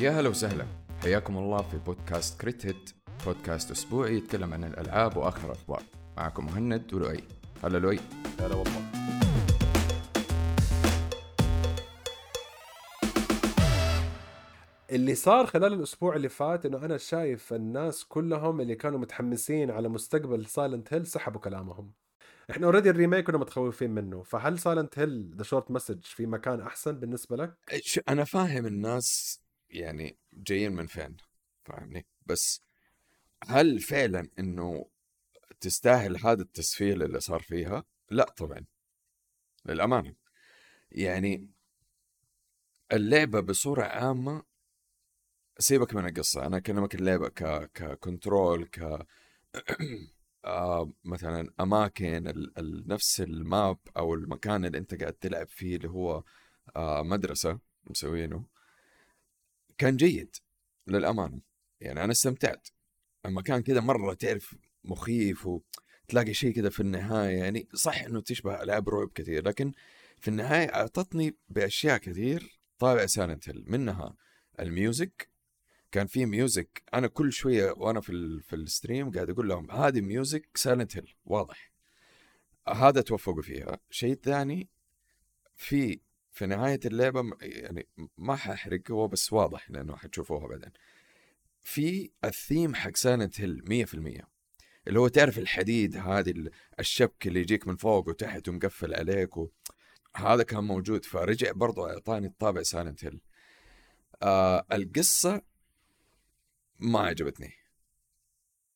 يا هلا وسهلا. حياكم الله في بودكاست Crate Hit. بودكاست أسبوعي يتكلم عن الألعاب وآخر الأخبار. معكم مهند ولؤي. هلا لؤي. هلا والله. اللي صار خلال الأسبوع اللي فات إنه أنا شايف الناس كلهم اللي كانوا متحمسين على مستقبل سايلنت هيل سحبوا كلامهم. إحنا already ال remake كنا متخوفين منه. فهل سايلنت هيل The Short Message في مكان أحسن بالنسبة لك؟ أنا فاهم الناس يعني جايين من فين فاهمني؟ بس هل فعلا إنه تستاهل هذا التسفيل اللي صار فيها؟ لا طبعا للأمانة. يعني اللعبة بصورة عامة سيبك من القصة أنا أكلمك اللعبة ك ك control ك آه مثلا أماكن ال... ال... نفس ال map أو المكان اللي أنت قاعد تلعب فيه اللي هو آه مدرسة مسوينه. كان جيد للأمانة. يعني أنا استمتعت. المكان كذا مرة تعرف مخيف وتلاقي شيء كذا في النهاية يعني صح إنه تشبه العاب رعب كثير لكن في النهاية أعطتني بأشياء كثير طابع سايلنت هيل منها ال music. كان في music أنا كل شوية وأنا في ال في ال stream قاعد أقول لهم هذه music سايلنت هيل واضح. هذا توفقوا فيها. شيء ثاني في في نهاية اللعبة يعني ما ححرق هو بس واضح لأنه حتشوفوها بعدين. في الثيم حق سايلنت هيل مية في المية اللي هو تعرف الحديد هذه الشبك اللي يجيك من فوق وتحت ومقفل عليك و... هذا كان موجود فرجع برضو أعطاني الطابع سايلنت هيل آه القصة ما عجبتني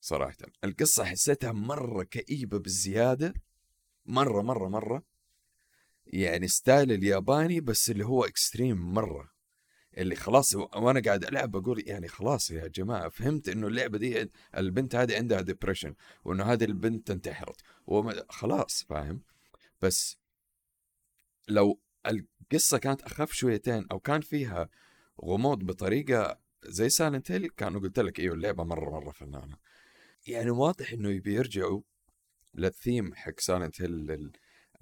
صراحة. القصة حسيتها مرة كئيبة بالزيادة مرة مرة مرة. يعني style الياباني بس اللي هو extreme مرة. اللي خلاص وأنا قاعد ألعب بقول يعني خلاص يا جماعة فهمت إنه اللعبة دي البنت هذه عندها depression وإنه هذه البنت انتحرت خلاص فاهم؟ بس لو القصة كانت أخف شويتين أو كان فيها غموض بطريقة زي سايلنت هيل كانوا قلت لك إيوه اللعبة مرة مرة فنانة. يعني واضح إنه يبي يرجعوا للثيم حق سايلنت هيل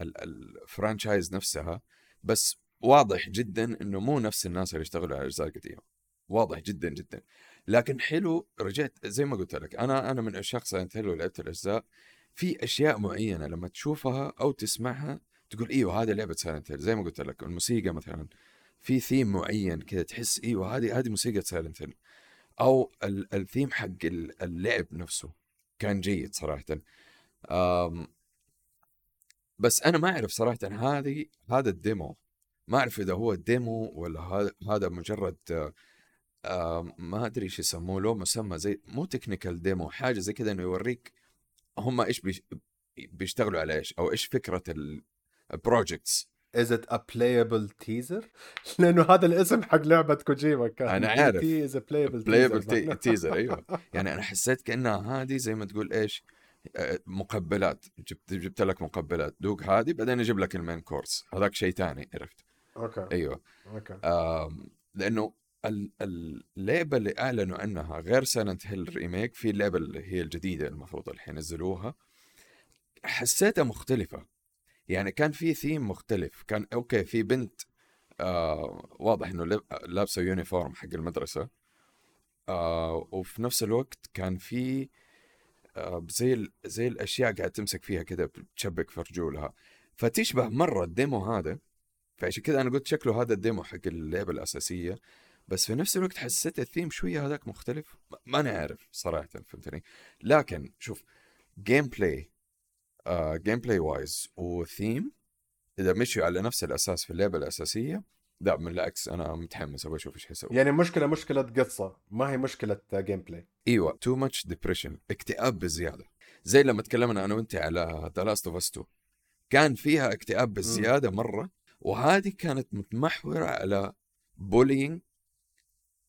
ال franchise نفسها بس واضح جدا إنه مو نفس الناس اللي اشتغلوا على الاجزاء القديمه واضح جدا جدا. لكن حلو رجعت زي ما قلت لك أنا أنا من عشاق سايلنت هيل ولعبت الأجزاء في أشياء معينة لما تشوفها أو تسمعها تقول إيوه هذه لعبة سايلنت هيل زي ما قلت لك الموسيقى مثلا في ثيم معين كذا تحس إيوه هذه هذه موسيقى سايلنت هيل أو الثيم حق اللعب نفسه كان جيد صراحة. بس أنا ما أعرف صراحة هذه هذا ال demo. ما أعرف إذا هو demo ولا هذا مجرد آه ما أدري إيش يسموه له مسمى زي مو technical demo حاجة زي كذا إنه يوريك هم إيش بيشتغلوا على إيش أو إيش فكرة ال projects Is it a playable teaser؟ لأنه هذا الاسم حق لعبة كوجيما كان. أنا عارف playable, playable teaser, teaser أيوه. يعني أنا حسيت كأنها هذه زي ما تقول إيش مقبلات. جبت جبت لك مقبلات. دوق هذه بعدين أجيب لك ال main course. هذاك شيء ثاني عرفت؟ أوكي. أيوه. أوكي. لأنه اللعبه اللي أعلنوا عنها غير سايلنت هيل remake في اللعبه اللي هي الجديدة المفروض الحين نزلوها حسيتها مختلفة. يعني كان في ثيم مختلف. كان okay في بنت آه واضح إنه لابسة uniform حق المدرسة. آه وفي نفس الوقت كان في آه زي زي الأشياء قاعد تمسك فيها كذا بتشبك في رجولها فتشبه مرة ال demo هذا فعشان كذا أنا قلت شكله هذا ال demo حق اللعبة الأساسية بس في نفس الوقت حسيت الثيم شوية هذاك مختلف. ما أنا عارف صراحة فهمتني؟ لكن شوف gameplay gameplay wise و theme إذا مشوا على نفس الأساس في اللعبة الأساسية لا بالعكس أنا متحمس أبغى أشوف إيش حيسوي. يعني مشكلة مشكلة قصة ما هي مشكلة gameplay إيوه too much depression اكتئاب بزياده زي لما تكلمنا أنا وأنت على The Last of Us 2 كان فيها اكتئاب بزياده مرة وهذه كانت متمحورة على bullying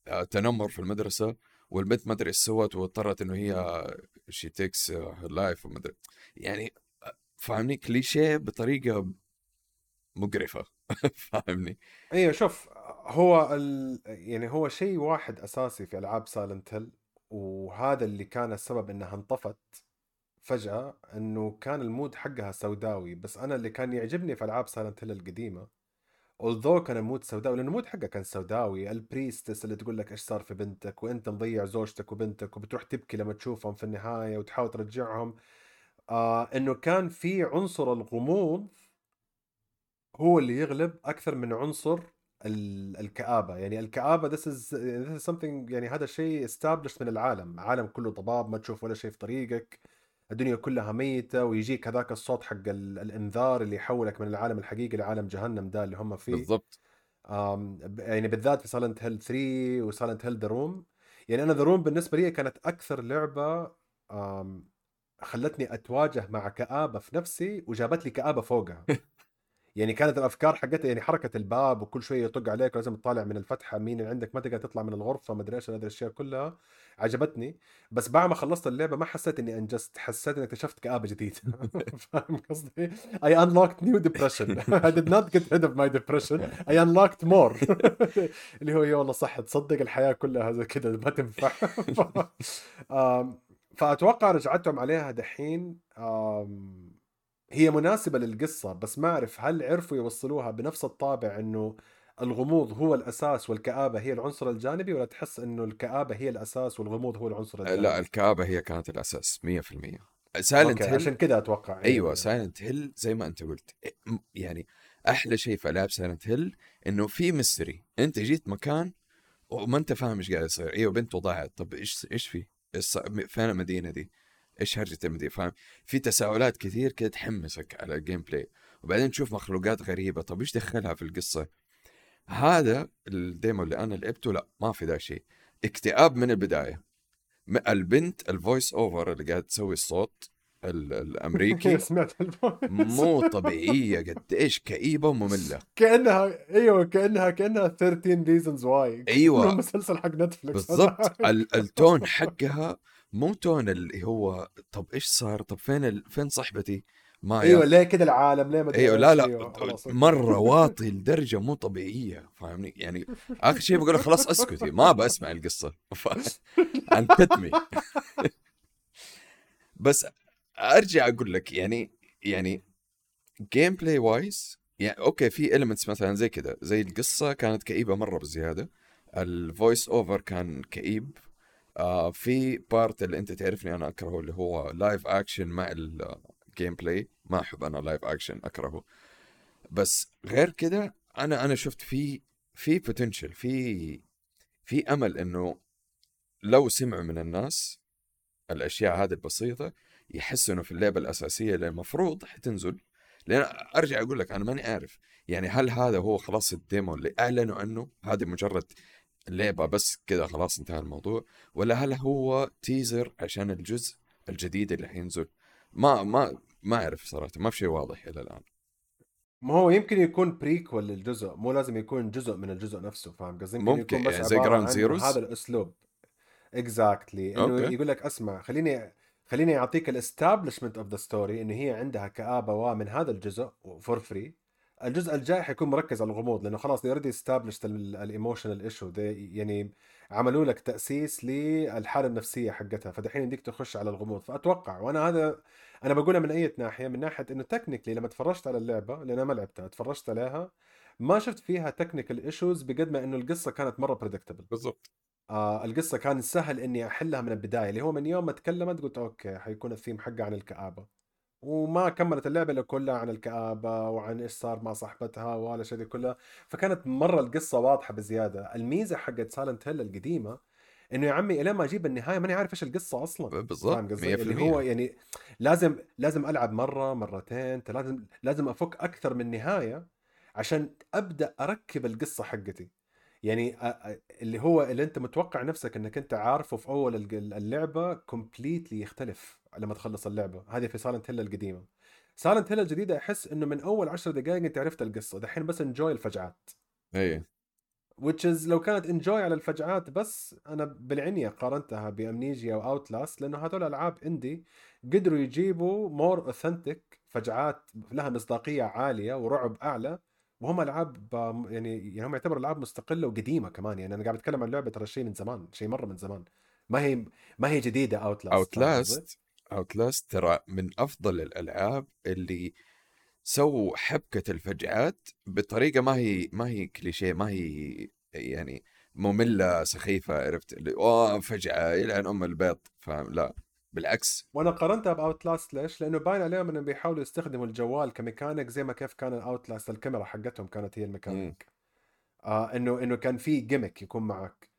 آه، تنمر في المدرسة والبنت ما أدري إيش سوت واضطرت إنه هي she takes life وما أدري. يعني آه، فاهمني؟ كليشيه بطريقة مقرفة. فاهمني؟ أيوه شوف هو ال... يعني هو شيء واحد أساسي في ألعاب سايلنت هيل وهذا اللي كان السبب إنها انطفت فجأة إنه كان ال mood حقها سوداوي. بس أنا اللي كان يعجبني في ألعاب سايلنت هيل القديمة although كان ال mood سوداوي لأنه ال mood حقه كان سوداوي. ال priestess اللي تقول لك إيش صار في بنتك وأنت مضيع زوجتك وبنتك وبتروح تبكي لما تشوفهم في النهاية وتحاول ترجعهم. آه إنه كان في عنصر الغموض هو اللي يغلب أكثر من عنصر ال- الكآبة. يعني الكآبة this is, this is something يعني هذا الشيء established من العالم. العالم كله ضباب ما تشوف ولا شيء في طريقك. الدنيا كلها ميتة ويجيك هذاك الصوت حق ال- الإنذار اللي يحولك من العالم الحقيقي لعالم جهنم ده اللي هم فيه. بالضبط. يعني بالذات في سايلنت هيل 3 وسايلنت هيل The Room يعني أنا The Room بالنسبة لي كانت أكثر لعبة آم، خلتني أتواجه مع كآبة في نفسي وجابت لي كآبة فوقها. يعني كانت الأفكار حقتها يعني حركة الباب وكل شوية يطق عليك ولازم تطالع من الفتحة مين اللي عندك ما تقدر تطلع من الغرفة ما أدري إيش هذه الاشياء كلها. عجبتني. بس بعد ما خلصت اللعبة ما حسيت إني أنجزت حسيت إني اكتشفت كآبة جديدة. فاهم قصدي؟ I unlocked new depression. I did not get rid of my depression. I unlocked more. اللي هو يا والله صح تصدق الحياة كلها زي كذا ما تنفع. فأتوقع رجعتهم عليها دحين. هي مناسبة للقصة بس ما أعرف هل عرفوا يوصلوها بنفس الطابع إنه الغموض هو الأساس والكآبة هي العنصر الجانبي ولا تحس إنه الكآبة هي الأساس والغموض هو العنصر الجانبي؟ لا الكآبة هي كانت الأساس 100% سايلنت أوكي عشان هيل كذا أتوقع أيوه يعني. سايلنت هيل زي ما أنت قلت م- يعني أحلى شيء في ألعاب سايلنت هيل إنه في mystery أنت جيت مكان وما أنت فاهم إيش قاعد يصير أيوه بنته ضاعت طب إيش إيش في؟ إيش صار؟ م- فين المدينة دي؟ إيش هرجة المدينة فاهم؟ في تساؤلات كثير كده تحمسك على ال gameplay وبعدين تشوف مخلوقات غريبة. طب إيش دخلها في القصة؟ هذا ال demo اللي أنا لعبته لا ما في ذا شيء. اكتئاب من البداية. البنت ال voice over اللي قاعد تسوي الصوت ال- الأمريكي. سمعت مو طبيعية قد إيش كئيبة ومملة. كأنها أيوه كأنها كأنها 13 reasons why. أيوة. المسلسل حق نتفلكس بالضبط. ال- ال tone حقها مو tone اللي هو طب إيش صار؟ طب فين ال... فين صاحبتي مايا أيوه ليه كده العالم؟ ليه ما أيوه؟ لا لا أيوة،. مرة واطي لدرجة مو طبيعية فاهمني؟ يعني آخر شيء بقول خلاص أسكتي ما بسمع القصة. انكتمي بس أرجع أقول لك يعني يعني gameplay wise يعني أوكي في ال moments مثلا زي كذا زي القصة كانت كئيبة مرة بزيادة ال voice over كان كئيب. آه في part اللي أنت تعرفني أنا أكرهه اللي هو live action مع ال gameplay ما أحب أنا live action أكرهه. بس غير كده أنا أنا شفت في في بوتنشل في في أمل إنه لو سمعوا من الناس الأشياء هذه البسيطة يحسنوا في اللعبة الأساسية اللي المفروض حتنزل. لأن أرجع أقول لك أنا ماني عارف يعني هل هذا هو خلاص الديمو اللي أعلنوا عنه؟ هذه مجرد لعبه بس كذا خلاص انتهى الموضوع. ولا هل هو تيزر عشان الجزء الجديد اللي حينزل؟ ما ما ما أعرف صراحة ما في شيء واضح إلى الآن. ما هو يمكن يكون prequel للجزء مو لازم يكون جزء من الجزء نفسه فاهم قصدي؟ يمكن ممكن، يكون بس يعني زي عن Zeroes؟ هذا الأسلوب. exactly إنه أوكي. يقول لك اسمع خليني خليني يعطيك ال establishment of the story انه هي عندها كآبة ومن هذا الجزء for free الجزء الجاي حيكون مركز على الغموض لأنه خلاص already established ال emotional issue يعني عملوا لك تأسيس للحالة النفسية حقتها. فدحين يديك تخش على الغموض. فأتوقع وأنا هذا أنا بقولها من أي ناحية من ناحية إنه technically لما تفرجت على اللعبة لأن أنا ما لعبتها تفرجت عليها ما شفت فيها technical issues بقد ما إنه القصة كانت مرة predictable بالضبط. آه القصة كان سهل إني أحلها من البداية اللي هو من يوم ما تكلمت قلت أوكي حيكون الثيم حقها عن الكآبة. وما كملت اللعبة إلا كلها عن الكآبة وعن إيش صار مع صاحبتها والاشياء دي كلها فكانت مرة القصة واضحة بزيادة. الميزة حقت سايلنت هيل القديمة إنه يا عمي الين ما أجيب النهاية ماني عارف إيش القصة أصلا. بالضبط فاهم قصدي؟ 100% اللي هو يعني لازم لازم ألعب مرة مرتين لازم لازم أفك أكثر من نهاية عشان أبدأ أركب القصة حقتي. يعني اللي هو اللي أنت متوقع نفسك إنك أنت عارفه في أول اللعبة completely يختلف لما تخلص اللعبة. هذه في سايلنت هيل القديمة. سايلنت هيل الجديدة أحس إنه من أول عشر دقائق أنت عرفت القصة. دحين بس enjoy الفجعات. اي which is لو كانت enjoy على الفجعات بس أنا بالعنية قارنتها ب Amnesia و Outlast لأنه هذول ألعاب indie قدروا يجيبوا more authentic فجعات لها مصداقية عالية ورعب أعلى وهم ألعاب يعني يعني هم يعتبروا ألعاب مستقلة وقديمة كمان. يعني أنا قاعد أتكلم عن لعبة ترى شيء من زمان شيء مرة من زمان. ما هي ما هي جديدة Outlast Outlast Outlast ترى من أفضل الألعاب اللي سووا حبكة الفجعات بطريقة ما هي ما هي كليشيه ما هي يعني مملة سخيفة عرفت؟ اللي أوه فجعة يلعن أم البيض. فاهم؟ لا. بالعكس. وأنا قارنتها ب Outlast ليش؟ لأنه باين عليهم إنهم بيحاولوا يستخدموا الجوال كميكانيك زي ما كيف كان ال Outlast الكاميرا حقتهم كانت هي الميكانيك. آه إنه إنه كان في gimmick يكون معك.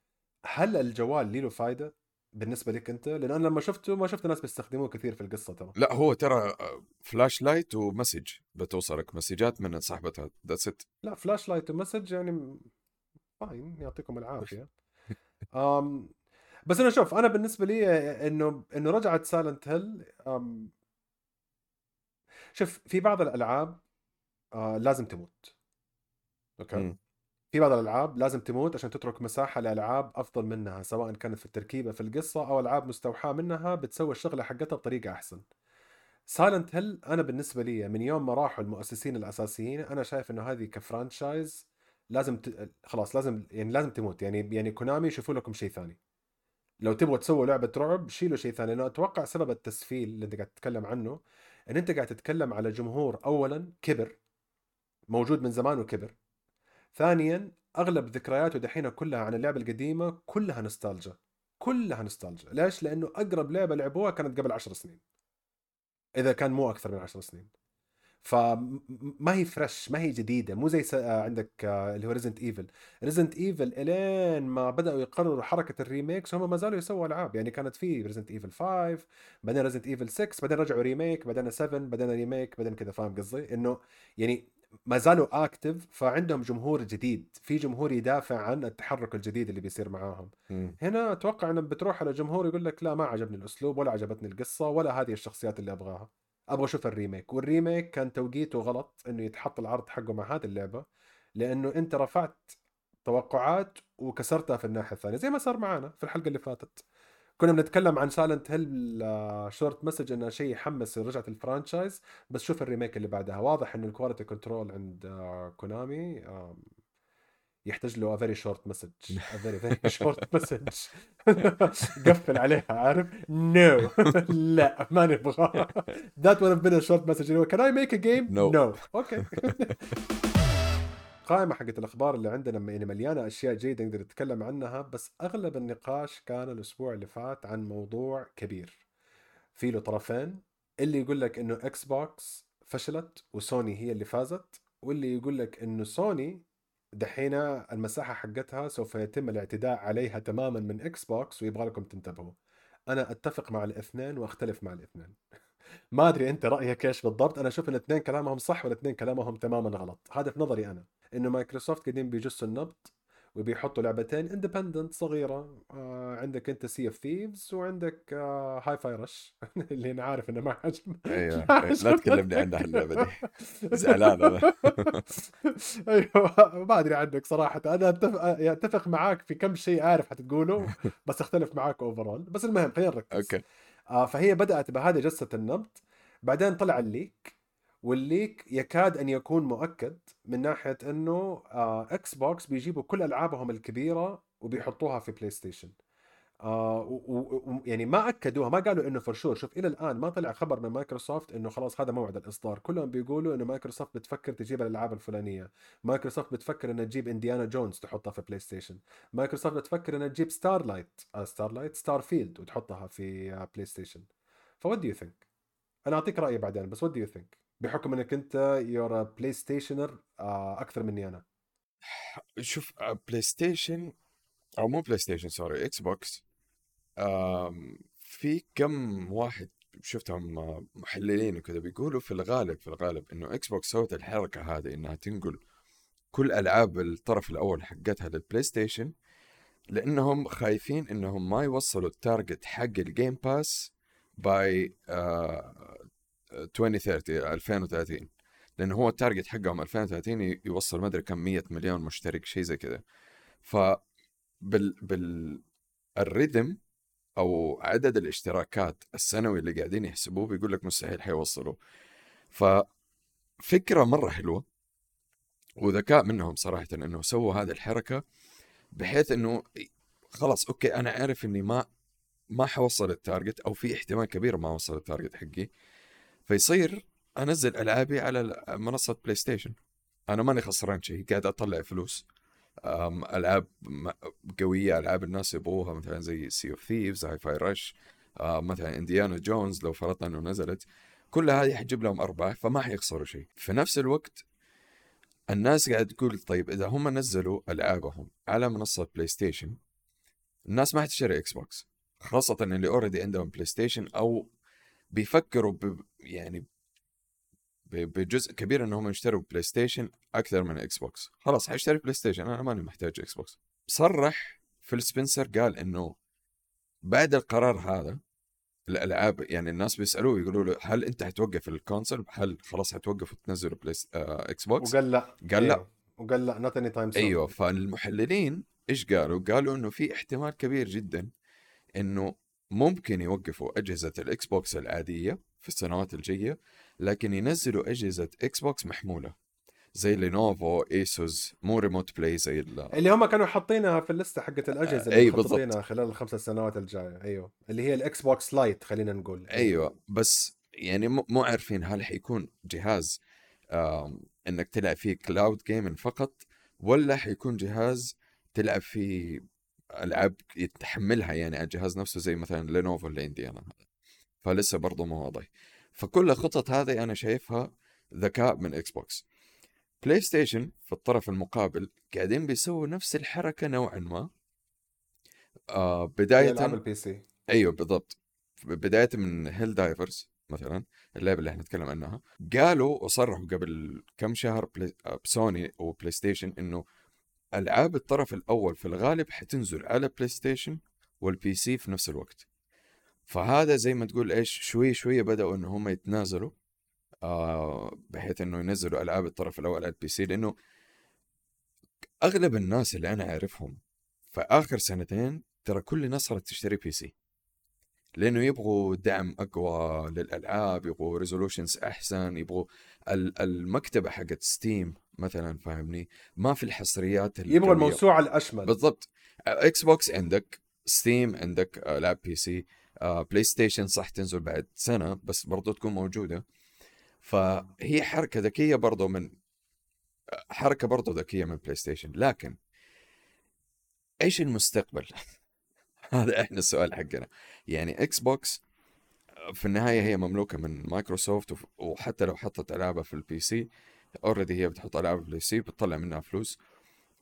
هل الجوال له فايدة بالنسبة لك أنت؟ لأن أنا لما شفته ما شفت ناس بيستخدموه كثير في القصة ترى. لا هو ترى flashlight و message بتوصلك مسجات من صاحبتها. that's it لا flashlight و message يعني fine يعطيكم العافية. أم بس أنا شوف أنا بالنسبة لي إنه إنه رجعت سايلنت هيل شوف في بعض الألعاب آه لازم تموت. أوكي؟ مم. في بعض الألعاب لازم تموت عشان تترك مساحة لألعاب أفضل منها سواء كانت في التركيبة في القصة أو ألعاب مستوحاة منها بتسوي الشغلة حقتها بطريقة أحسن. سايلنت هيل أنا بالنسبة لي من يوم ما راحوا المؤسسين الأساسيين أنا شايف إنه هذه ك franchise لازم ت... خلاص لازم يعني لازم تموت. يعني يعني كونامي يشوفوا لكم شيء ثاني. لو تبغوا تسووا لعبة رعب شيلوا شيء ثاني لأنه أتوقع سبب التسفيل اللي أنت قاعد تتكلم عنه إن أنت قاعد تتكلم على جمهور اولا كبر موجود من زمان وكبر. ثانيا أغلب ذكرياته دحين كلها عن اللعبة القديمة كلها نوستالجا كلها نوستالجا ليش؟ لأنه أقرب لعبة لعبوها كانت قبل عشر سنين. إذا كان مو أكثر من عشر سنين. فما هي fresh ما هي جديدة مو زي. آه، عندك آه، اللي هو ريزنت ايفل ريزنت ايفل إلين ما بدأوا يقرروا حركة ال remakes هم ما زالوا يسووا ألعاب. يعني كانت في ريزنت ايفل 5 بعدين ريزنت ايفل 6 بعدين رجعوا remake بعدين 7 بعدين remake بعدين كذا. فاهم قصدي؟ إنه يعني ما زالوا active فعندهم جمهور جديد. في جمهور يدافع عن التحرك الجديد اللي بيصير معاهم. مم. هنا أتوقع انك بتروح على جمهور يقول لك لا ما عجبني الأسلوب ولا عجبتني القصة ولا هذه الشخصيات اللي أبغاها. أبغى أشوف ال remake وال remake كان توقيته غلط إنه يتحط العرض حقه مع هذه اللعبة لأنه أنت رفعت توقعات وكسرتها في الناحية الثانية زي ما صار معانا في الحلقة اللي فاتت. كنا بنتكلم عن سايلنت هيل short message إنه شيء يحمس رجعت ال franchise بس شوف ال remake اللي بعدها. واضح انه ال quality control عند آه، كونامي آم، يحتاج له very short message very very short message قفل عليها عارف؟ no لا ما نبغى. that one been short message اللي هو كان I make a game No. no okay قائمة حقت الأخبار اللي عندنا يعني مليانة أشياء جيدة نقدر نتكلم عنها بس أغلب النقاش كان الأسبوع اللي فات عن موضوع كبير. في له طرفين اللي يقول لك إنه إكس بوكس فشلت وسوني هي اللي فازت واللي يقول لك إنه سوني دحين المساحة حقتها سوف يتم الاعتداء عليها تماما من إكس بوكس ويبغى لكم تنتبهوا. أنا أتفق مع الاثنين وأختلف مع الاثنين. ما أدري أنت رأيك إيش بالضبط. أنا أشوف الاثنين كلامهم صح والاثنين كلامهم تماما غلط. هذا في نظري أنا. إنه مايكروسوفت قاعدين بيجسوا النبض وبيحطوا لعبتين independent صغيرة. آه عندك أنت سي اوف ثيفز وعندك آه هاي فاي رش اللي أنا عارف إنه ما عجب أيوه أيوة. لا تكلمني عنها اللعبة دي. زعلان أنا. أيوه ما أدري عنك صراحة. أنا اتفق أتفق معاك في كم شيء عارف حتقوله بس أختلف معاك overall بس المهم خلينا نركز. okay. آه فهي بدأت بهذه جلسة النبض بعدين طلع ال leak. وال leak يكاد أن يكون مؤكد من ناحية إنه آه إكس بوكس بيجيبوا كل ألعابهم الكبيرة وبيحطوها في بلاي ستيشن آه يعني ما أكدوها ما قالوا إنه for sure شوف إلى الآن ما طلع خبر من مايكروسوفت إنه خلاص هذا موعد الإصدار. كلهم بيقولوا إنه مايكروسوفت بتفكر تجيب الألعاب الفلانية. مايكروسوفت بتفكر إنها تجيب انديانا جونز تحطها في بلاي ستيشن مايكروسوفت بتفكر إنها تجيب ستار لايت آه ستار لايت ستار فيلد وتحطها في آه بلاي ستيشن ف what do you think؟ أنا أعطيك رأيي بعدين بس what do you think بحكم إنك أنت you're بلاي ستيشنر أكثر مني أنا. شوف آه، بلاي ستيشن أو مو بلاي ستيشن sorry إكس بوكس في كم واحد شفتهم آه، محللين وكذا بيقولوا في الغالب في الغالب إنه إكس بوكس سوت الحركة هذه إنها تنقل كل ألعاب الطرف الأول حقتها للبلاي ستيشن لأنهم خايفين إنهم ما يوصلوا ال target حق الجيم باس by 2030 2030 لأنه هو ال target حقهم 2030 ي- يوصل ما أدري كم 100 مليون مشترك شيء زي كذا ف بال بال ال rhythm أو عدد الاشتراكات السنوي اللي قاعدين يحسبوه بيقول لك مستحيل حيوصلوا ففكره مرة حلوة وذكاء منهم صراحة إنه سووا هذه الحركة بحيث إنه خلاص okay أنا عارف إني ما ما حوصل ال target أو في احتمال كبير ما أوصل ال target حقي. فيصير أنزل ألعابي على منصة بلاي ستيشن أنا ماني خسران شيء قاعد أطلع فلوس. ألعاب قوية ألعاب الناس يبغوها مثلا زي سي اوف ثيفز هاي فاي رش مثلا انديانا جونز لو فرضنا إنه نزلت. كل هذه حتجيب لهم أرباح فما حيخسروا شيء في نفس الوقت الناس قاعد تقول طيب إذا هم نزلوا ألعابهم على منصة بلاي ستيشن الناس ما حتشتري إكس بوكس خاصة اللي already عندهم بلاي ستيشن أو بيفكروا يعني بجزء كبير انهم يشتروا بلاي ستيشن أكثر من إكس بوكس خلاص حاشتري بلاي ستيشن أنا ماني محتاج إكس بوكس صرح فيل سبنسر قال إنه بعد القرار هذا الالعاب يعني الناس بيسألوه يقولوا له هل أنت حتوقف ال console؟ هل خلاص حتوقف وتنزلوا بلاي آه إكس بوكس وقال لا. قال لا. أيوه. وقال لا not anytime أيوه. فالمحللين إيش قالوا؟ قالوا إنه في احتمال كبير جدا إنه ممكن يوقفوا أجهزة الاكس بوكس العادية في السنوات الجاية لكن ينزلوا أجهزة إكس بوكس محمولة زي لينوفو ايسوس مو remote play زي ال- اللي هم كانوا حاطينها في ال list حقت الأجهزة اللي بالضبط. مخططينها خلال الخمس سنوات الجاية. أيوه. اللي هي الاكس بوكس lite خلينا نقول. أيوه. بس يعني مو عارفين هل حيكون جهاز إنك تلعب فيه cloud gaming فقط ولا حيكون جهاز تلعب فيه ألعاب تحملها يعني على الجهاز نفسه زي مثلا لينوفو اللي عندي أنا. هذا فلسه برضه مو واضح فكل الخطط هذه أنا شايفها ذكاء من إكس بوكس بلاي ستيشن في الطرف المقابل قاعدين بيسووا نفس الحركة نوعا ما. آه بداية العاب ال PC أيوه بالضبط. بداية من هيل دايفرز مثلا اللعبة اللي إحنا نتكلم عنها قالوا وصرحوا قبل كم شهر بلاي... بسوني وبلاي ستيشن إنه ألعاب الطرف الأول في الغالب حتنزل على بلاي ستيشن وال PC في نفس الوقت. فهذا زي ما تقول إيش شوي شوي بدأوا انه هم يتنازلوا آه بحيث إنه ينزلوا ألعاب الطرف الأول على ال PC لأنه أغلب الناس اللي أنا أعرفهم في آخر سنتين ترى كل الناس صارت تشتري PC لأنه يبغوا دعم أقوى للألعاب يبغوا resolutions أحسن يبغوا ال- المكتبة حقت ستيم مثلا فاهمني؟ ما في الحصريات القوية. الموسوعة الأشمل. بالضبط. إكس بوكس عندك Steam عندك آه، العاب PC آه، بلاي ستيشن صح تنزل بعد سنة بس برضو تكون موجودة. فهي حركة ذكية برضو من حركة برضو ذكية من بلاي ستيشن لكن إيش المستقبل؟ هذا إحنا السؤال حقنا. يعني إكس بوكس في النهاية هي مملوكة من مايكروسوفت وف- وحتى لو حطت ألعابها في ال PC already هي بتحط ألعاب في ال PC بتطلع منها فلوس.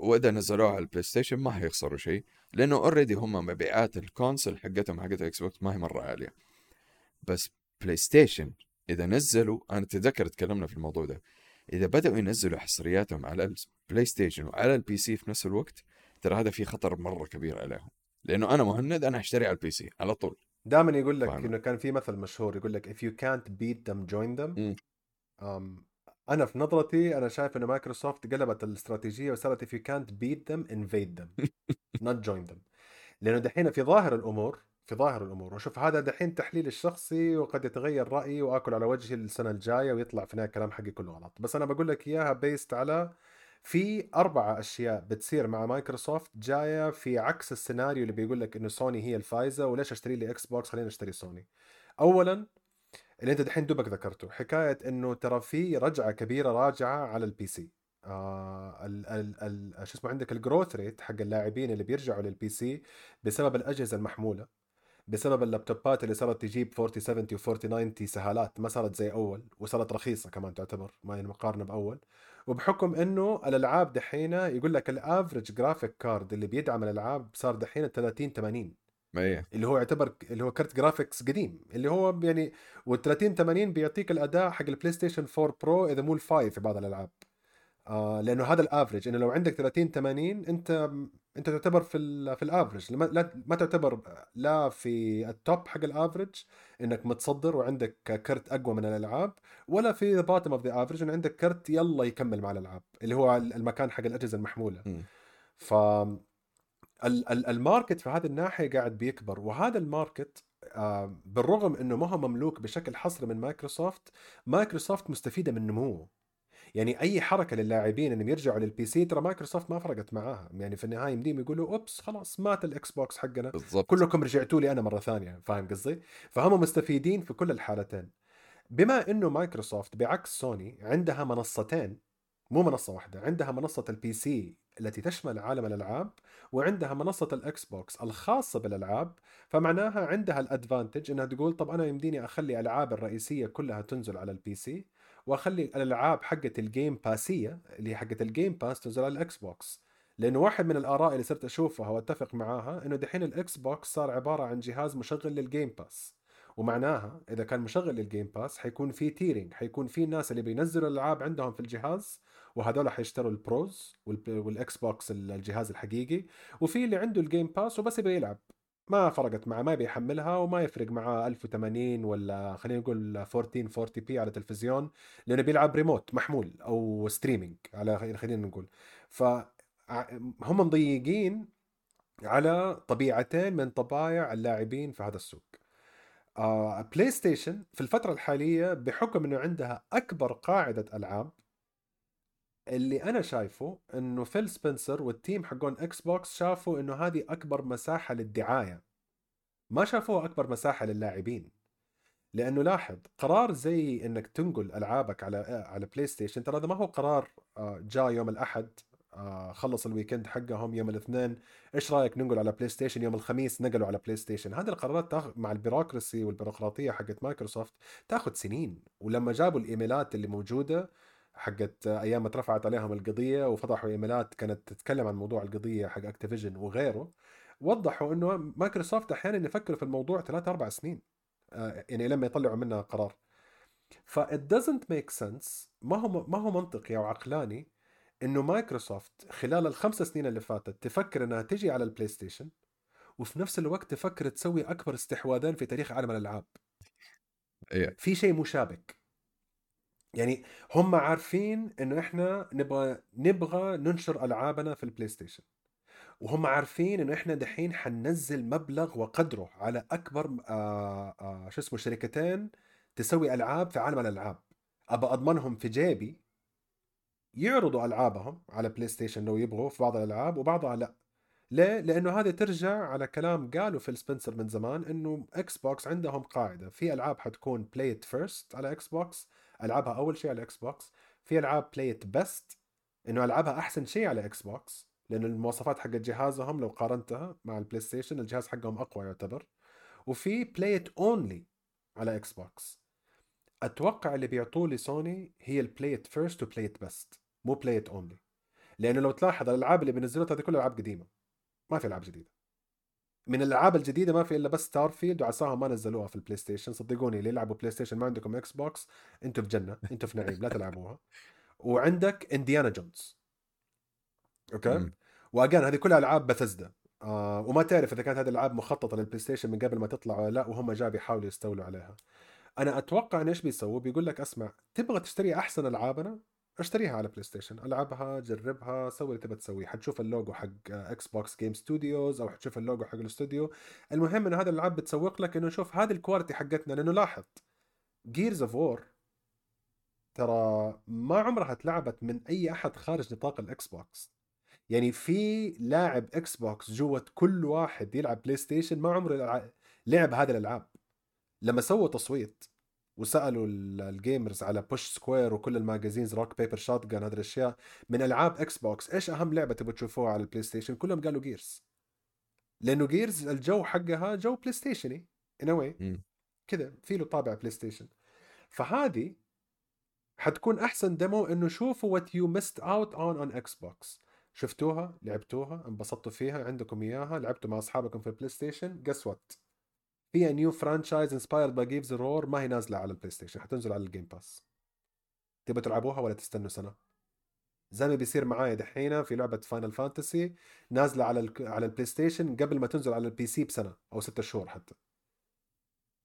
وإذا نزلوها على البلاي ستيشن ما حيخسروا شيء لأنه already هم مبيعات ال console حقتهم حقت إكس بوكس ما هي مرة عالية. بس بلاي ستيشن إذا نزلوا أنا أتذكر تكلمنا في الموضوع ده إذا بدأوا ينزلوا حصرياتهم على البلاي ستيشن وعلى ال PC في نفس الوقت ترى هذا في خطر مرة كبير عليهم. لأنه أنا مهند أنا هشتري على ال PC على طول. دائما يقول لك. إنه كان في مثل مشهور يقول لك if you can't beat them join them. um, أنا في نظرتي أنا شايف انه مايكروسوفت قلبت الاستراتيجية وصارت if you can't beat them invade them not join them. لأنه دحين في ظاهر الأمور في ظاهر الأمور وشوف هذا دحين تحليل الشخصي وقد يتغير رأيي وآكل على وجهي السنة الجاية ويطلع في النهايه كلام حقي كله غلط. بس أنا بقول لك إياها based على في أربعة أشياء بتصير مع مايكروسوفت جاية في عكس السيناريو اللي بيقول لك إنه سوني هي الفايزة وليش أشتري لي إكس بوكس خليني أشتري سوني. أولاً اللي أنت دحين دوبك ذكرته حكاية إنه ترى في رجعة كبيرة راجعة على ال PC. آه شو اسمه عندك ال growth rate حق اللاعبين اللي بيرجعوا لل PC بسبب الأجهزة المحمولة بسبب اللابتوبات اللي صارت تجيب 4070 و 4090 سهالات ما صارت زي أول وصارت رخيصة كمان تعتبر ما هي مقارنه بأول وبحكم إنه الألعاب دحين يقول لك ال average graphic card اللي بيدعم الألعاب صار دحين 30 80 هي اللي هو يعتبر اللي هو كرت graphics قديم اللي هو يعني وال 30 80 بيعطيك الأداء حق البلاي ستيشن 4 Pro إذا مو ال five في بعض الألعاب. آه لأنه هذا ال average إنه لو عندك 30 80 أنت أنت تعتبر في ال في ال average ما, لا ما تعتبر لا في ال top حق ال average إنك متصدر وعندك كرت أقوى من الألعاب ولا في bottom of the average إنه عندك كرت يلا يكمل مع الألعاب اللي هو المكان حق الأجهزة المحمولة. مم. ف ال market في هذه الناحية قاعد بيكبر وهذا ال market آه، بالرغم إنه ما هو مملوك بشكل حصري من مايكروسوفت مايكروسوفت مستفيدة من نموه. يعني أي حركة للاعبين إنهم يرجعوا لل PC ترى مايكروسوفت ما فرقت معاها. يعني في النهاية يمديهم يقولوا oops خلاص مات الإكس بوكس حقنا. بالضبط. كلكم رجعتوا لي أنا مرة ثانية فاهم قصدي؟ فهم مستفيدين في كل الحالتين. بما إنه مايكروسوفت بعكس سوني عندها منصتين مو منصة واحدة عندها منصة ال PC التي تشمل عالم الألعاب وعندها منصة الأكس بوكس الخاصة بالألعاب فمعناها عندها ال advantage إنها تقول طب أنا يمديني أخلي ألعاب الرئيسية كلها تنزل على ال PC وأخلي الألعاب حقت ال Game Pass ية اللي هي حقت ال Game Pass تنزل على الأكس بوكس. لأنه واحد من الآراء اللي صرت أشوفها وأتفق معاها إنه دحين الإكس بوكس صار عبارة عن جهاز مشغل لل Game Pass ومعناها إذا كان مشغل لل Game Pass حيكون في tiering حيكون في الناس اللي بينزلوا الألعاب عندهم في الجهاز وهذول حيشتروا البروز والاكس بوكس الجهاز الحقيقي وفي اللي عنده ال Game Pass وبس يبغى يلعب. ما فرقت معه ما بيحملها وما يفرق معاه 1080 ولا خلينا نقول 1440 p على التلفزيون لأنه بيلعب ريموت محمول أو streaming على خلينا نقول. ف هم مضيقين على طبيعتين من طبايع اللاعبين في هذا السوق. آه بلاي ستيشن في الفترة الحالية بحكم إنه عندها أكبر قاعدة ألعاب اللي أنا شايفه إنه فيل سبنسر وال team حقون إكس بوكس شافوا إنه هذه أكبر مساحة للدعاية. ما شافوها أكبر مساحة للاعبين. لأنه لاحظ قرار زي إنك تنقل ألعابك على على بلاي ستيشن ترى هذا ما هو قرار آه، جاء يوم الأحد آه، خلص ال weekend حقهم يوم الاثنين إيش رأيك ننقل على بلاي ستيشن يوم الخميس؟ نقلوا على بلاي ستيشن هذه القرارات تاخذ مع ال bureaucracy والبيروقراطية حقت مايكروسوفت تاخذ سنين. ولما جابوا الإيميلات اللي موجودة حقت أيام ما رفعت عليهم القضية وفضحوا إيميلات كانت تتكلم عن موضوع القضية حق Activision وغيره وضحوا إنه مايكروسوفت أحيانا يفكروا في الموضوع ثلاث أربع سنين آه، يعني لما يطلعوا منها قرار. ف it doesn't make sense ما هو ما هو منطقي أو عقلاني إنه مايكروسوفت خلال الخمس سنين اللي فاتت تفكر إنها تجي على البلاي ستيشن وفي نفس الوقت تفكر تسوي أكبر استحواذين في تاريخ عالم الألعاب. إيه. في شيء مشابك. يعني هم عارفين إنه إحنا نبغى نبغى ننشر ألعابنا في البلاي ستيشن وهم عارفين إنه إحنا دحين حننزل مبلغ وقدره على أكبر آه آه شو اسمه شركتين تسوي ألعاب في عالم الألعاب. ابى أضمنهم في جيبي. يعرضوا ألعابهم على بلاي ستيشن لو يبغوا في بعض الألعاب وبعضها لا. ليه؟ لأنه هذه ترجع على كلام قالوا فيل سبنسر من زمان إنه إكس بوكس عندهم قاعدة. في ألعاب حتكون play it first على إكس بوكس العابها أول شيء على إكس بوكس في ألعاب play it best إنه العابها أحسن شيء على إكس بوكس لأنه المواصفات حق جهازهم لو قارنتها مع البلاي ستيشن الجهاز حقهم أقوى يعتبر. وفي play it only على إكس بوكس أتوقع اللي بيعطوه لي سوني هي البلايت فيرست وبلايت بيست مو بلايت اونلي لأنه لو تلاحظ الألعاب اللي بينزلوها هذه كلها ألعاب قديمة. ما في ألعاب جديدة. من الألعاب الجديدة ما في إلا بس Starfield وعساهم ما نزلوها في ال PlayStation صدقوني اللي يلعبوا PlayStation ما عندكم Xbox أنتم في جنة أنتم في نعيم لا تلعبوها. وعندك Indiana Jones okay؟ و again هذه كلها ألعاب بثزدا آه وما تعرف إذا كانت هذه الألعاب مخططة لل PlayStation من قبل ما تطلع ولا لا وهم جاي بيحاولوا يستولوا عليها. أنا أتوقع إن إيش بيسووا؟ بيقول لك أسمع تبغى تشتري أحسن ألعابنا؟ اشتريها على PlayStation ألعبها جربها سوي اللي تبغى تسويه. حتشوف اللوجو حق Xbox Game Studios أو حتشوف اللوجو حق الاستوديو. المهم إنه هذا الالعاب بتسوق لك إنه شوف هذه ال quality حقتنا لأنه لاحظ. Gears of War ترى ما عمرها اتلعبت من أي أحد خارج نطاق ال Xbox يعني في لاعب Xbox جوة كل واحد يلعب PlayStation ما عمره لعب هذه الألعاب. لما سووا تصويت وسألوا ال gamers على Push Square وكل ال magazines Rock Paper Shotgun هذه الأشياء. من ألعاب Xbox إيش أهم لعبة تبغوا تشوفوها على ال PlayStation كلهم قالوا Gears لأنه Gears الجو حقها جو PlayStation ي in a way كذا في له طابع PlayStation فهذه حتكون أحسن demo إنه شوفوا what you missed out on on Xbox شفتوها لعبتوها انبسطتوا فيها عندكم إياها لعبتوا مع أصحابكم في ال PlayStation guess what فيها new franchise inspired by Gears of War ما هي نازلة على ال PlayStation حتنزل على ال Game Pass تبغى تلعبوها ولا تستنوا سنة؟ زي ما بيصير معايا دحين في لعبة Final Fantasy نازلة على ال على ال PlayStation قبل ما تنزل على ال PC بسنة أو ستة شهور حتى.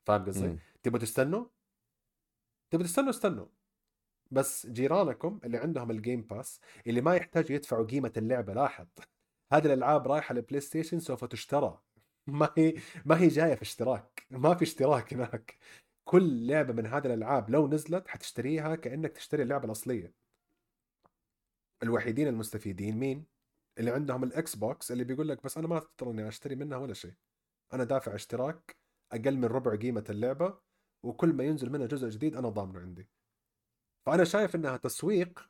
فاهم قصدي؟ تبغوا تستنوا؟ تبغوا تستنوا استنوا. بس جيرانكم اللي عندهم ال Game Pass اللي ما يحتاجوا يدفعوا قيمة اللعبة لاحظ. هذه الألعاب رايحة لل PlayStation سوف تشترى. ما هي ما هي جاية في اشتراك ما في اشتراك هناك. كل لعبة من هذه الألعاب لو نزلت حتشتريها كأنك تشتري اللعبة الأصلية. الوحيدين المستفيدين مين؟ اللي عندهم ال Xbox اللي بيقول لك بس أنا ما اضطر إني أشتري منها ولا شيء. أنا دافع اشتراك أقل من ربع قيمة اللعبة وكل ما ينزل منها جزء جديد أنا ضامنه عندي. فأنا شايف إنها تسويق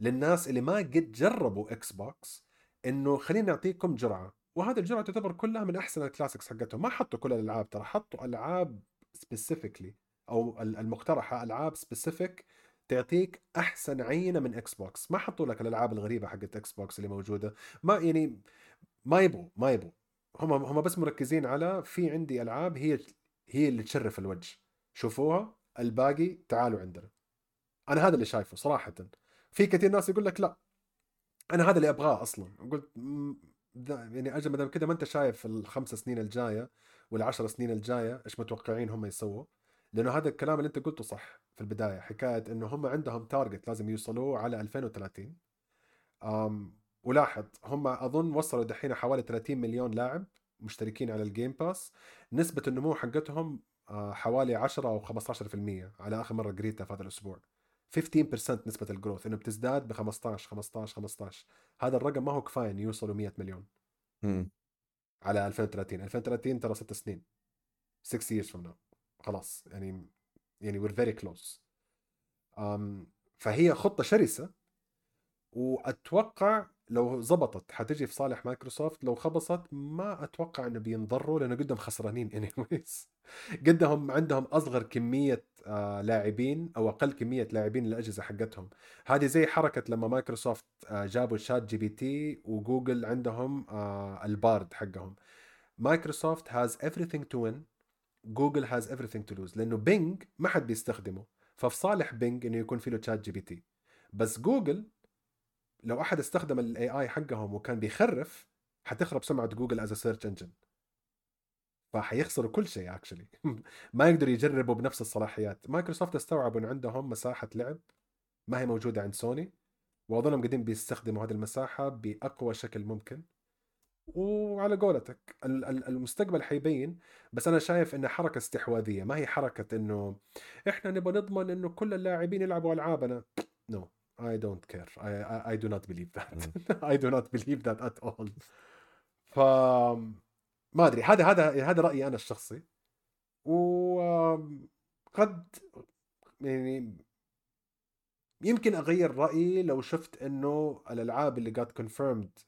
للناس اللي ما قد جربوا Xbox إنه خلينا نعطيكم جرعة. وهذه الجرعة تعتبر كلها من أحسن ال classics حقتهم. ما حطوا كل الألعاب ترى حطوا ألعاب specifically أو المقترحة ألعاب specific تعطيك أحسن عينة من Xbox ما حطوا لك الألعاب الغريبة حقت Xbox اللي موجودة. ما يعني ما يبغوا ما يبغوا هم هم بس مركزين على في عندي ألعاب هي هي اللي تشرف الوجه. شوفوها الباقي تعالوا عندنا. أنا هذا اللي شايفه صراحة. في كثير ناس يقول لك لا أنا هذا اللي أبغاه أصلا. قلت يعني أجل ما كذا ما أنت شايف الخمس سنين الجاية والعشر سنين الجاية إيش متوقعين هم يسووا؟ لأنه هذا الكلام اللي أنت قلته صح في البداية حكاية إنه هم عندهم target لازم يوصلوه على 2030 أم ولاحظ هم أظن وصلوا دحين حوالي 30 مليون لاعب مشتركين على ال Game Pass نسبة النمو حقتهم آه، حوالي 10 أو 15% على آخر مرة قريتها في هذا الأسبوع. 15% نسبة الجروث إنه بتزداد ب 15 15 15 هذا الرقم ما هو كفاية إنه يوصلوا 100 مليون. م. على 2030 2030 ترى 6 سنين. 6 years from now. خلاص. يعني يعني we're very close. um, فهي خطة شرسة. وأتوقع لو زبطت حتجي في صالح مايكروسوفت لو خبصت ما أتوقع إنه بينضروا لأنه قدهم خسرانين anyways. قدهم عندهم أصغر كمية آه لاعبين أو أقل كمية لاعبين للأجهزة حقتهم. هذه زي حركة لما مايكروسوفت آه جابوا ChatGPT وجوجل عندهم آه ال Bard حقهم. Microsoft has everything to win Google has everything to lose لأنه Bing ما حد بيستخدمه. ففي صالح Bing إنه يكون في له ChatGPT. بس جوجل لو أحد استخدم ال AI حقهم وكان بيخرف حتخرب سمعة جوجل as search engine فحيخسروا كل شيء actually ما يقدروا يجربوا بنفس الصلاحيات مايكروسوفت استوعبوا انه عندهم مساحة لعب ما هي موجودة عند سوني واظنهم قاعدين بيستخدموا هذه المساحة بأقوى شكل ممكن وعلى قولتك المستقبل حيبين بس أنا شايف انها حركة استحواذية ما هي حركة إنه إحنا نبغى نضمن إنه كل اللاعبين يلعبوا ألعابنا no no. I don't care. I, I, I do not believe that. I do not believe that at all. ف ما أدري هذا هذا هذا رأيي أنا الشخصي. وقد يعني يمكن أغير رأيي لو شفت إنه الألعاب اللي قاعد confirmed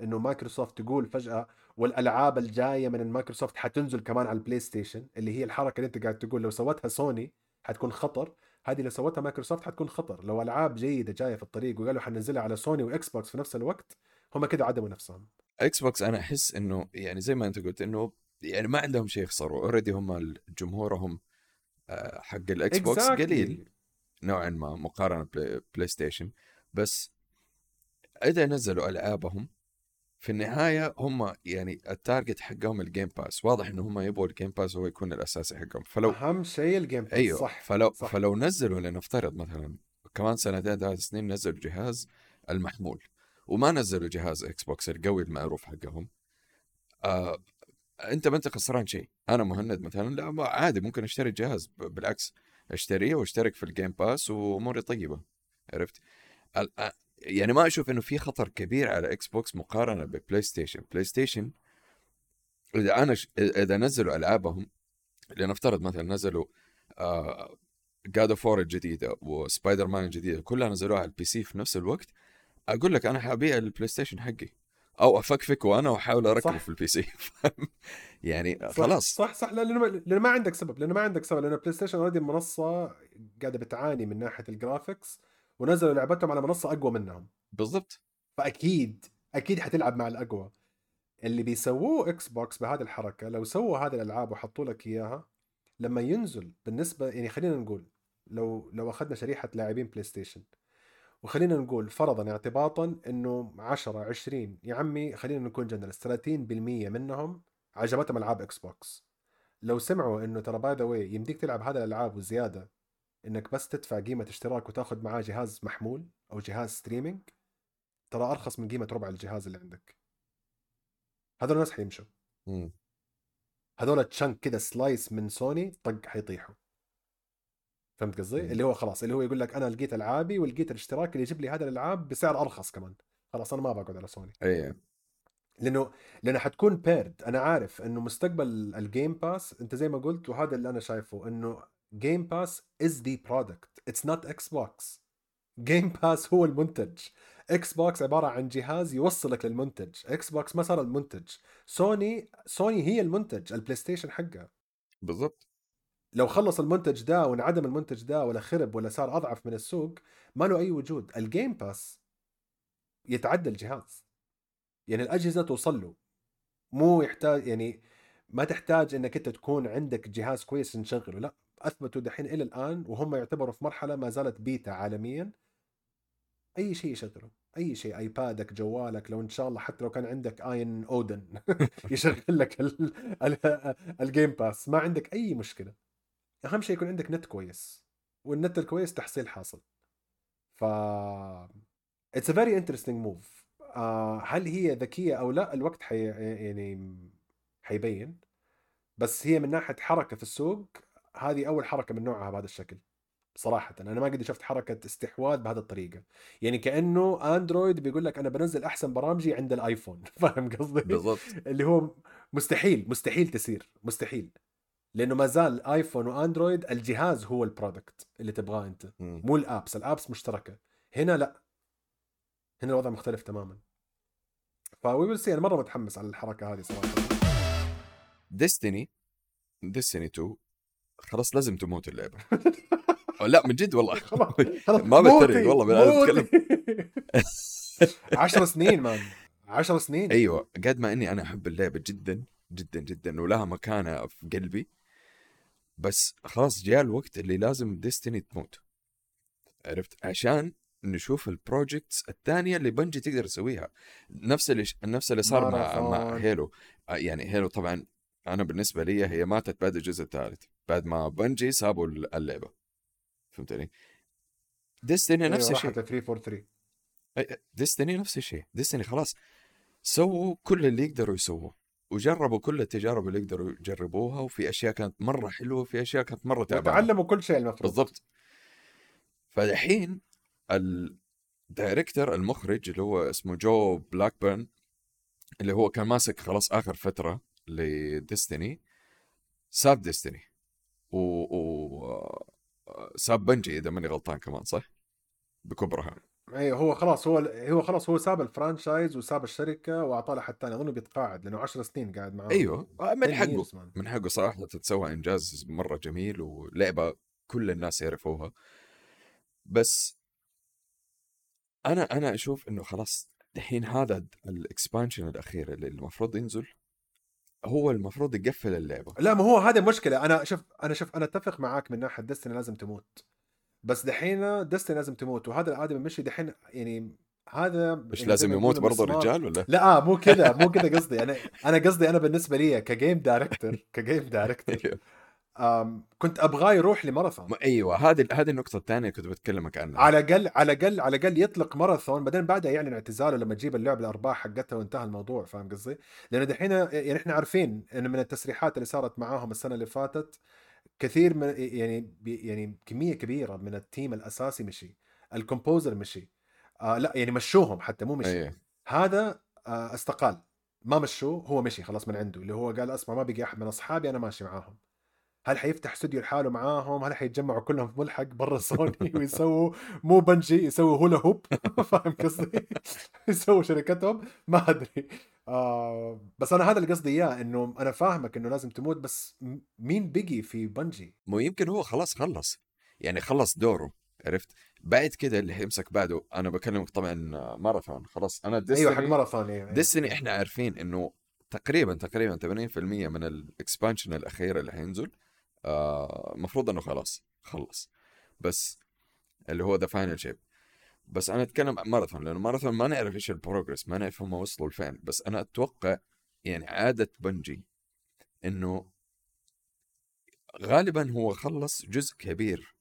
إنه مايكروسوفت تقول فجأة والألعاب الجاية من مايكروسوفت حتنزل كمان على ال PlayStation اللي هي الحركة اللي أنت قاعد تقول لو سوتها سوني حتكون خطر هذه لو سوتها مايكروسوفت حتكون خطر. لو ألعاب جيدة جاية في الطريق وقالوا حننزلها على سوني و Xbox في نفس الوقت هم كده عدموا نفسهم. Xbox أنا أحس إنه يعني زي ما أنت قلت إنه يعني ما عندهم شيء يخسروا already هم جمهورهم آه، حق ال Xbox exactly. قليل نوعا ما مقارنة PlayStation بس إذا نزلوا ألعابهم في النهاية هم يعني ال target حقهم ال Game Pass واضح إنه هم يبغوا ال Game Pass هو يكون الأساسي حقهم. فلو أهم شيء ال Game Pass أيوه صح فلو صح. فلو نزلوا لنفترض مثلا كمان سنتين ثلاث سنين نزلوا جهاز المحمول. وما نزلوا جهاز Xbox القوي المعروف حقهم. آه أنت ما أنت خسران شيء. أنا مهند مثلا لا عادي ممكن أشتري جهاز. بالعكس أشتريه وأشترك في ال Game Pass وأموري طيبة. عرفت؟ يعني ما أشوف إنه في خطر كبير على Xbox مقارنة ب PlayStation PlayStation إذا أنا ش... إذا نزلوا ألعابهم لنفترض مثلا نزلوا God of War الجديدة وسبايدر مان الجديدة كلها نزلوها على ال PC في نفس الوقت أقول لك أنا حبيع البلاي ستيشن حقي أو أفكفك وأنا وأحاول أركبه في ال PC يعني صح خلاص. صح صح. لأنه لأنه ما عندك سبب لأنه ما عندك سبب لأنه بلاي ستيشن already منصة قاعدة بتعاني من ناحية ال graphics ونزلوا لعبتهم على منصة أقوى منهم. بالضبط. فأكيد أكيد حتلعب مع الأقوى. اللي بيسووه إكس بوكس بهذه الحركة لو سووا هذه الألعاب وحطوا لك إياها لما ينزل بالنسبة يعني خلينا نقول لو لو أخذنا شريحة لاعبين بلاي ستيشن وخلينا نقول فرضا اعتباطا إنه 10 20 يا عمي خلينا نكون جنرال 30% منهم عجبتهم ألعاب إكس بوكس لو سمعوا إنه ترى by the way يمديك تلعب هذه الألعاب وزيادة إنك بس تدفع قيمة اشتراك وتأخذ معاه جهاز محمول أو جهاز streaming ترى أرخص من قيمة ربع الجهاز اللي عندك. هذول الناس حيمشوا. هذول chunk كذا slice من سوني طق حيطيحوا. فهمت قصدي؟ اللي هو خلاص اللي هو يقول لك أنا لقيت ألعابي ولقيت الاشتراك اللي يجيب لي هذه الألعاب بسعر أرخص كمان. خلاص أنا ما بقعد على سوني. اي لأنه لأنه حتكون بيرد أنا عارف إنه مستقبل ال Game Pass أنت زي ما قلت وهذا اللي أنا شايفه إنه Game Pass is the product it's not Xbox Game Pass هو المنتج. إكس بوكس عبارة عن جهاز يوصلك للمنتج. إكس بوكس ما صار المنتج. سوني سوني هي المنتج البلاي ستيشن حقها. بالضبط. لو خلص المنتج ده وانعدم المنتج ده ولا خرب ولا صار أضعف من السوق ما له أي وجود. ال Game Pass يتعدى الجهاز. يعني الأجهزة توصل له. مو يحتاج يعني ما تحتاج إنك أنت تكون عندك جهاز كويس نشغله لا. أثبتوا دحين إلى الآن وهم يعتبروا في مرحلة ما زالت بيتا عالميا. أي شيء يشغله. أي شيء آيبادك جوالك لو إن شاء الله حتى لو كان عندك اين أودن يشغل لك ال- ال- ال Game Pass. ما عندك أي مشكلة. أهم شيء يكون عندك نت كويس والنت الكويس تحصيل حاصل. ف it's a very interesting move هل هي ذكية أو لا؟ الوقت حي... يعني حيبين بس هي من ناحية حركة في السوق هذه أول حركة من نوعها بهذا الشكل صراحة. أنا ما قد شفت حركة استحواذ بهذه الطريقة. يعني كأنه أندرويد بيقول لك أنا بنزل أحسن برامجي عند الآيفون. فاهم قصدي؟ بالضبط. اللي هو مستحيل مستحيل تصير مستحيل. لأنه ما زال آيفون وأندرويد الجهاز هو ال product اللي تبغاه مم. مو ال apps ال apps مشتركة. هنا لا. هنا الوضع مختلف تماما. ف we will see أنا مرة متحمس على الحركة هذه صراحة. ديستني ديستني 2 خلاص لازم تموت اللعبة. أو لا من جد والله. ما بتريق، موتي، والله بالله موتي. عشر سنين man عشر سنين. أيوه قد ما إني أنا أحب اللعبة جدا جدا جدا ولها مكانة في قلبي. بس خلاص جاء الوقت اللي لازم ديستني تموت. عرفت؟ عشان نشوف ال projects الثانية اللي بنجي تقدر تسويها نفس اللي نفس اللي صار مع مع. Halo آه، يعني Halo طبعا أنا بالنسبة لي هي ماتت بعد الجزء الثالث بعد ما بنجي سابوا اللعبة. فهمتني؟ ديستني نفس أيوة، الشيء. راحت 343 ديستني نفس الشيء. ديستني خلاص. سووا كل اللي يقدروا يسووه. وجربوا كل التجارب اللي يقدروا يجربوها وفي أشياء كانت مرة حلوة وفي أشياء كانت مرة تعبانة. وتعلموا كل شيء المفروض. بالضبط. فالحين ال director المخرج اللي هو اسمه جو بلاكبيرن اللي هو كان ماسك خلاص آخر فترة لديستني ساب ديستني. و, و... ساب بنجي إذا ماني غلطان كمان صح؟ بكبرها. أيوه هو خلاص هو هو خلاص هو ساب ال franchise وساب الشركة وأعطاه لحد ثاني اظنه بيتقاعد لأنه 10 سنين قاعد معاه أيوه. من 10 حقه. من حقه صراحة تتسوى إنجاز مرة جميل ولعبة كل الناس يعرفوها. بس أنا أنا أشوف إنه خلاص الحين هذا ال expansion الأخير اللي المفروض ينزل هو المفروض يقفل اللعبة. لا ما هو هذا مشكلة. أنا شوف أنا شوف أنا أتفق معاك من ناحية ديستني لازم تموت. بس دحين ديستني لازم تموت وهذا الآدم مشي دحين يعني هذا مش يعني لازم يموت برضه. الرجال ولا؟ لا آه، مو كذا مو كذا قصدي أنا أنا قصدي أنا بالنسبة لي ك game director ك game director كنت أبغاه يروح لماراثون ما- أيوه هذه هذه النقطة الثانية كنت بتكلمك عنها على الأقل على الأقل على الأقل يطلق ماراثون بعدين بعدها يعلن اعتزاله لما تجيب اللعبة الأرباح حقتها وانتهى الموضوع فاهم قصدي؟ لأنه دحين يعني إحنا عارفين انه من التسريحات اللي صارت معاهم السنة اللي فاتت كثير من يعني يعني كمية كبيرة من ال team الأساسي مشي ال composer مشي آه لا يعني مشوهم حتى مو مشي. أيوه هذا آه استقال. ما مشوه هو مشي خلاص من عنده اللي هو قال أسمع ما بقي أحد من أصحابي أنا ماشي معاهم. هل حيفتح استوديو لحاله معاهم؟ هل حيتجمعوا كلهم في ملحق برا سوني ويسووا مو بنجي يسووا هولا هوب فاهم قصدي؟ يسووا شركتهم؟ ما أدري. آه بس أنا هذا اللي قصدي إياه إنه أنا فاهمك إنه لازم تموت بس مين بقي في بنجي؟ مو يمكن هو خلاص خلص. يعني خلص دوره عرفت؟ بعد كده اللي حيمسك بعده أنا بكلمك طبعا ماراثون خلاص. أنا ديستني أيوه حق ماراثون أيوه ديستني إحنا عارفين إنه تقريبا تقريبا 80% من ال expansion الاخير اللي حينزل آه، المفروض إنه خلاص خلص. بس اللي هو The Final Shape بس أنا أتكلم عن ماراثون لأنه ماراثون ما نعرف إيش ال progress ما نعرف هم وصلوا لفين. بس أنا أتوقع يعني عادة بنجي إنه غالبا هو خلص جزء كبير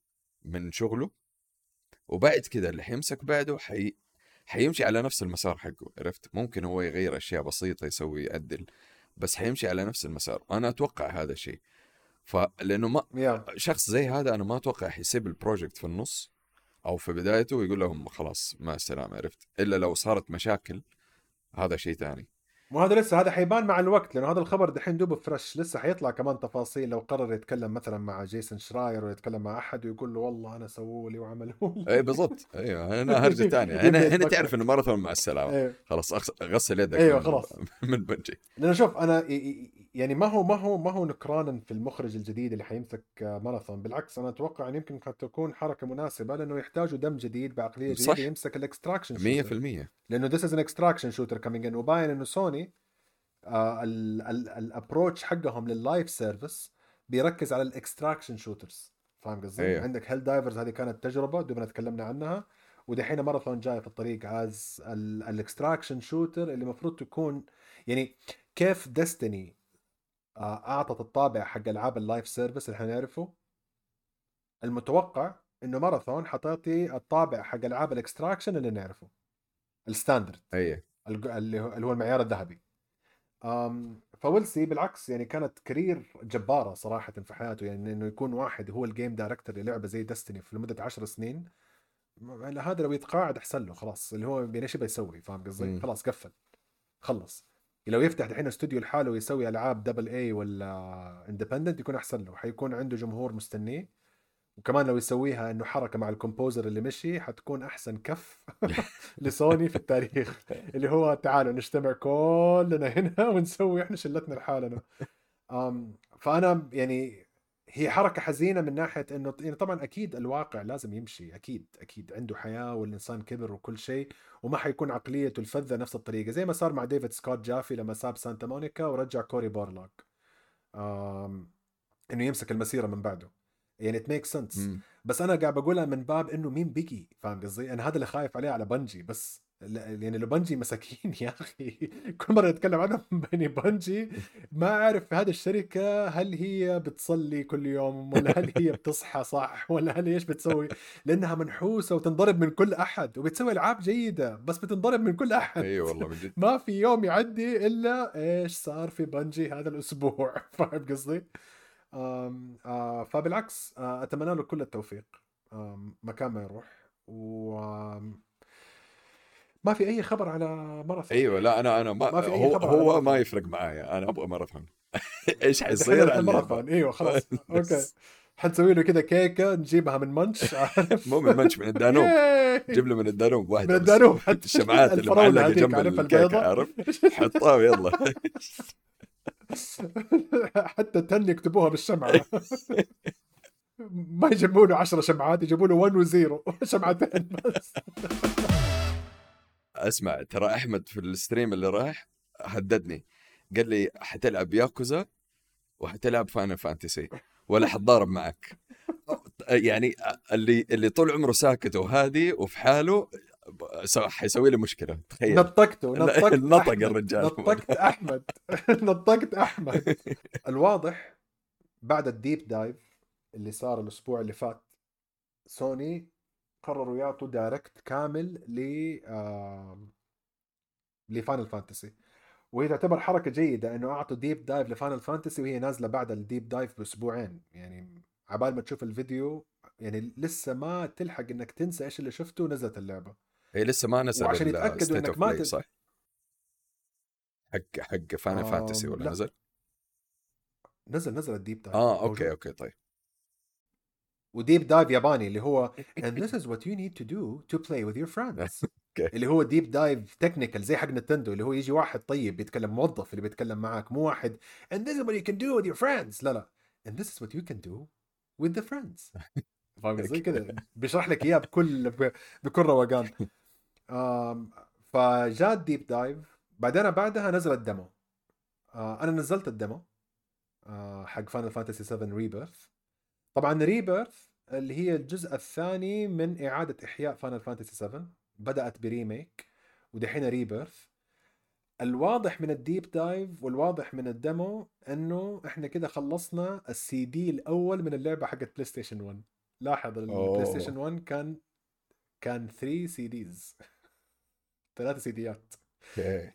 من شغله وبعد كده اللي حيمسك بعده حي... حيمشي على نفس المسار حقه عرفت؟ ممكن هو يغير أشياء بسيطة يسوي يعدل بس حيمشي على نفس المسار. أنا أتوقع هذا الشيء. فلانه ما يا. شخص زي هذا أنا ما أتوقع حيسيب ال project في النص. أو في بدايته ويقول لهم خلاص مع السلامه عرفت؟ إلا لو صارت مشاكل هذا شيء ثاني. مو هذا لسه هذا حيبان مع الوقت لأنه هذا الخبر دحين دوبه fresh لسه حيطلع كمان تفاصيل. لو قرر يتكلم مثلا مع جيسون شراير ويتكلم مع أحد ويقول له والله أنا سووا لي وعملوا لي. اي بالضبط. أيوه هنا هرجة ثانية. هنا هنا تعرف إنه ماراثون مع السلامة. إيه. خلاص غسل يدك من- خلاص. من بنجي. لأنه شوف أنا يعني ما هو ما هو ما هو نكرانا في المخرج الجديد اللي حيمسك ماراثون بالعكس أنا أتوقع إن يمكن قد تكون حركة مناسبة لأنه يحتاجوا دم جديد بعقلية صح. جديده يمسك ال extraction 100% لأنه this is an extraction shooter coming in وباين إنه سوني آه ال approach حقهم لل live service بيركز على ال extraction shooters فاهم قصدي؟ أيوه. عندك هيل دايفرز هذه كانت تجربة دوبنا تكلمنا عنها ودحين ماراثون جاي في الطريق as ال extraction shooter اللي المفروض تكون يعني كيف دستني أعطت الطابع حق ألعاب ال live service اللي حنعرفه المتوقع إنه ماراثون حتعطي الطابع حق ألعاب ال extraction اللي نعرفه. ال standard أي. الج- اللي هو المعيار الذهبي. فولسي بالعكس يعني كانت career جبارة صراحة في حياته. يعني إنه يكون واحد هو ال game director للعبة زي دستني في لمدة عشر سنين م- هذا لو يتقاعد أحسن له خلاص. اللي هو يعني إيش يبغى يسوي فاهم قصدي؟ خلاص قفل. خلص. لو يفتح دحين استوديو لحاله ويسوي ألعاب double A ولا independent يكون أحسن له حيكون عنده جمهور مستنيه. وكمان لو يسويها إنه حركة مع ال composer اللي مشي حتكون أحسن كف لسوني في التاريخ. اللي هو تعالوا نجتمع كلنا هنا ونسوي إحنا شلتنا لحالنا. فأنا يعني هي حركة حزينة من ناحية إنه يعني طبعا أكيد الواقع لازم يمشي أكيد أكيد عنده حياة والإنسان كبر وكل شيء وما حيكون عقليته الفذة نفس الطريقة زي ما صار مع ديفيد جافي لما ساب سانتا مونيكا ورجع كوري بارلوق أم إنه يمسك المسيرة من بعده يعني makes sense مم. بس أنا قاعد بقولها من باب إنه مين بقي فاهم قصدي؟ أنا هذا اللي خايف عليه على بنجي بس يعني لو بنجي مساكين يا أخي. كل مرة نتكلم عنهم بني بنجي ما أعرف في هذه الشركة هل هي بتصلي كل يوم ولا هل هي بتصحى صح ولا هل إيش بتسوي؟ لأنها منحوسة وتنضرب من كل أحد وبتسوي ألعاب جيدة بس بتنضرب من كل أحد. إي والله من جد. ما في يوم يعدي إلا إيش صار في بنجي هذا الأسبوع. فاهم قصدي؟ آه فبالعكس آه أتمنى له كل التوفيق. مكان ما يروح. و ما في أي خبر على ماراثون. أيوه لا أنا أنا ما, ما في أي هو خبر هو ماراثون. ما يفرق معايا أنا أبغى ماراثون. إيش حيصير على الماراثون أيوه خلاص. أوكي. حنسوي له كذا كيكة نجيبها من منش مو من منش من الدانوب. جيب له من الدانوب واحدة من. الدانوب. حتى الشمعات اللي معلقة جنب الكيكة عارف؟ حطها ويلا. حتى تن يكتبوها بالشمعة. ما يجيبوا له 10 شمعات يجيبوا له 1 و0 شمعتين بس. أسمع ترى أحمد في ال stream اللي راح هددني قال لي حتلعب ياكوزا وحتلعب فاينل فانتسي ولا حتضارب معك يعني اللي اللي طول عمره ساكت وهادي وفي حاله سو- حيسوي لي مشكلة تخيل نطقته نطقت نطق. الرجال. نطقت أحمد نطقت أحمد الواضح بعد ال deep dive اللي صار الأسبوع اللي فات سوني قرروا يعطوا direct كامل ل لفاينل فانتسي وهي تعتبر حركة جيدة إنه أعطوا deep dive لفاينل فانتسي وهي نازلة بعد ال deep dive بأسبوعين يعني عبال ما تشوف الفيديو يعني لسه ما تلحق إنك تنسى إيش اللي شفته نزلت اللعبة هي لسه ما نزل وعشان إنك اوف ما تد- صح؟ حق حق فاينل فانتسي ولا لا. نزل؟ نزل نزل ال deep dive آه موجود. أوكي أوكي طيب و deep dive ياباني اللي هو and this is what you need to do to play with your friends. اللي هو deep dive technical زي حق نتندو اللي هو يجي واحد طيب بيتكلم موظف اللي بيتكلم معاك مو واحد and this is what you can do with your friends. لا لا. And this is what you can do with the friends. فاهم زي كذا بيشرح لك إياه بكل بكل روقان. فجاء ال deep dive. بعدين بعدها نزل ال demo آه، أنا نزلت ال demo آه، حق فاينل فانتسي 7 ريبيرث طبعا ريبيرث اللي هي الجزء الثاني من إعادة إحياء فاينل فانتسي 7 بدأت ب Remake ودحين ريبيرث الواضح من ال deep dive والواضح من ال demo إنه إحنا كده خلصنا السي دي الأول من اللعبة حقت بلاي ستيشن 1 لاحظ البلاي. ستيشن 1 كان كان 3 CDs ثلاث سيديات أوكي.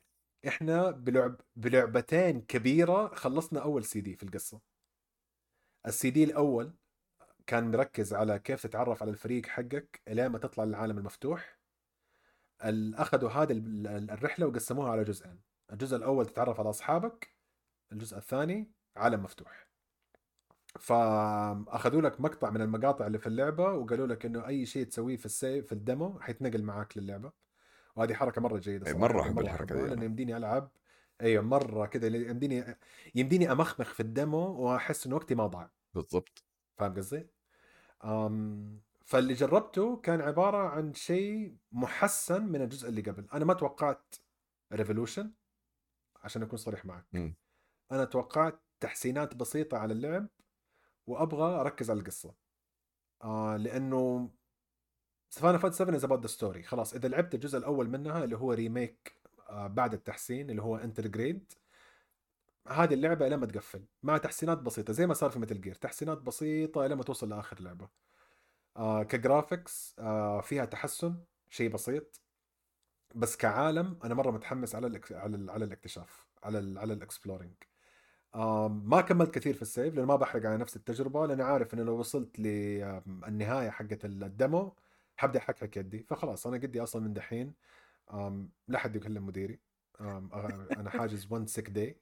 إحنا بلعب بلعبتين كبيرة خلصنا أول سي دي في القصة. السي دي الأول كان مركز على كيف تتعرف على الفريق حقك إلين ما تطلع للعالم المفتوح ال- أخذوا هذه ال- ال- الرحلة وقسموها على جزئين. الجزء الأول تتعرف على أصحابك الجزء الثاني عالم مفتوح. فأخذوا لك مقطع من المقاطع اللي في اللعبة وقالوا لك إنه أي شيء تسويه في ال save في ال demo حيتنقل معاك للعبة. وهذه حركة مرة جيدة صراحة مرة الحركة أحبها، دي لأنه. يمديني ألعب. أيوه مرة كذا يمديني يمديني أمخمخ في ال demo وأحس انه وقتي ما ضاع. بالضبط. فاهم قصدي؟ أم فاللي جربته كان عبارة عن شيء محسن من الجزء اللي قبل، أنا ما توقعت revolution عشان أكون صريح معك. مم. أنا توقعت تحسينات بسيطة على اللعب وأبغى أركز على القصة. آه لأنه Final Fantasy 7 is about the story خلاص إذا لعبت الجزء الأول منها اللي هو remake آه بعد التحسين اللي هو Intergrade هذه اللعبة لما تقفل مع تحسينات بسيطة زي ما صار في Metal Gear تحسينات بسيطة لما توصل لآخر لعبة. آه ك graphics آه فيها تحسن شيء بسيط بس كعالم أنا مرة متحمس على الإك... على ال... على الاكتشاف على ال... على ال exploring آه ما كملت كثير في ال save لأنه ما بحرق على نفس التجربة لأني عارف إنه لو وصلت للنهايه حقت ال demo حبدأ احكحك يدي. فخلاص أنا قدي أصلا من دحين لا حد يكلم مديري. أنا حاجز 1 sick day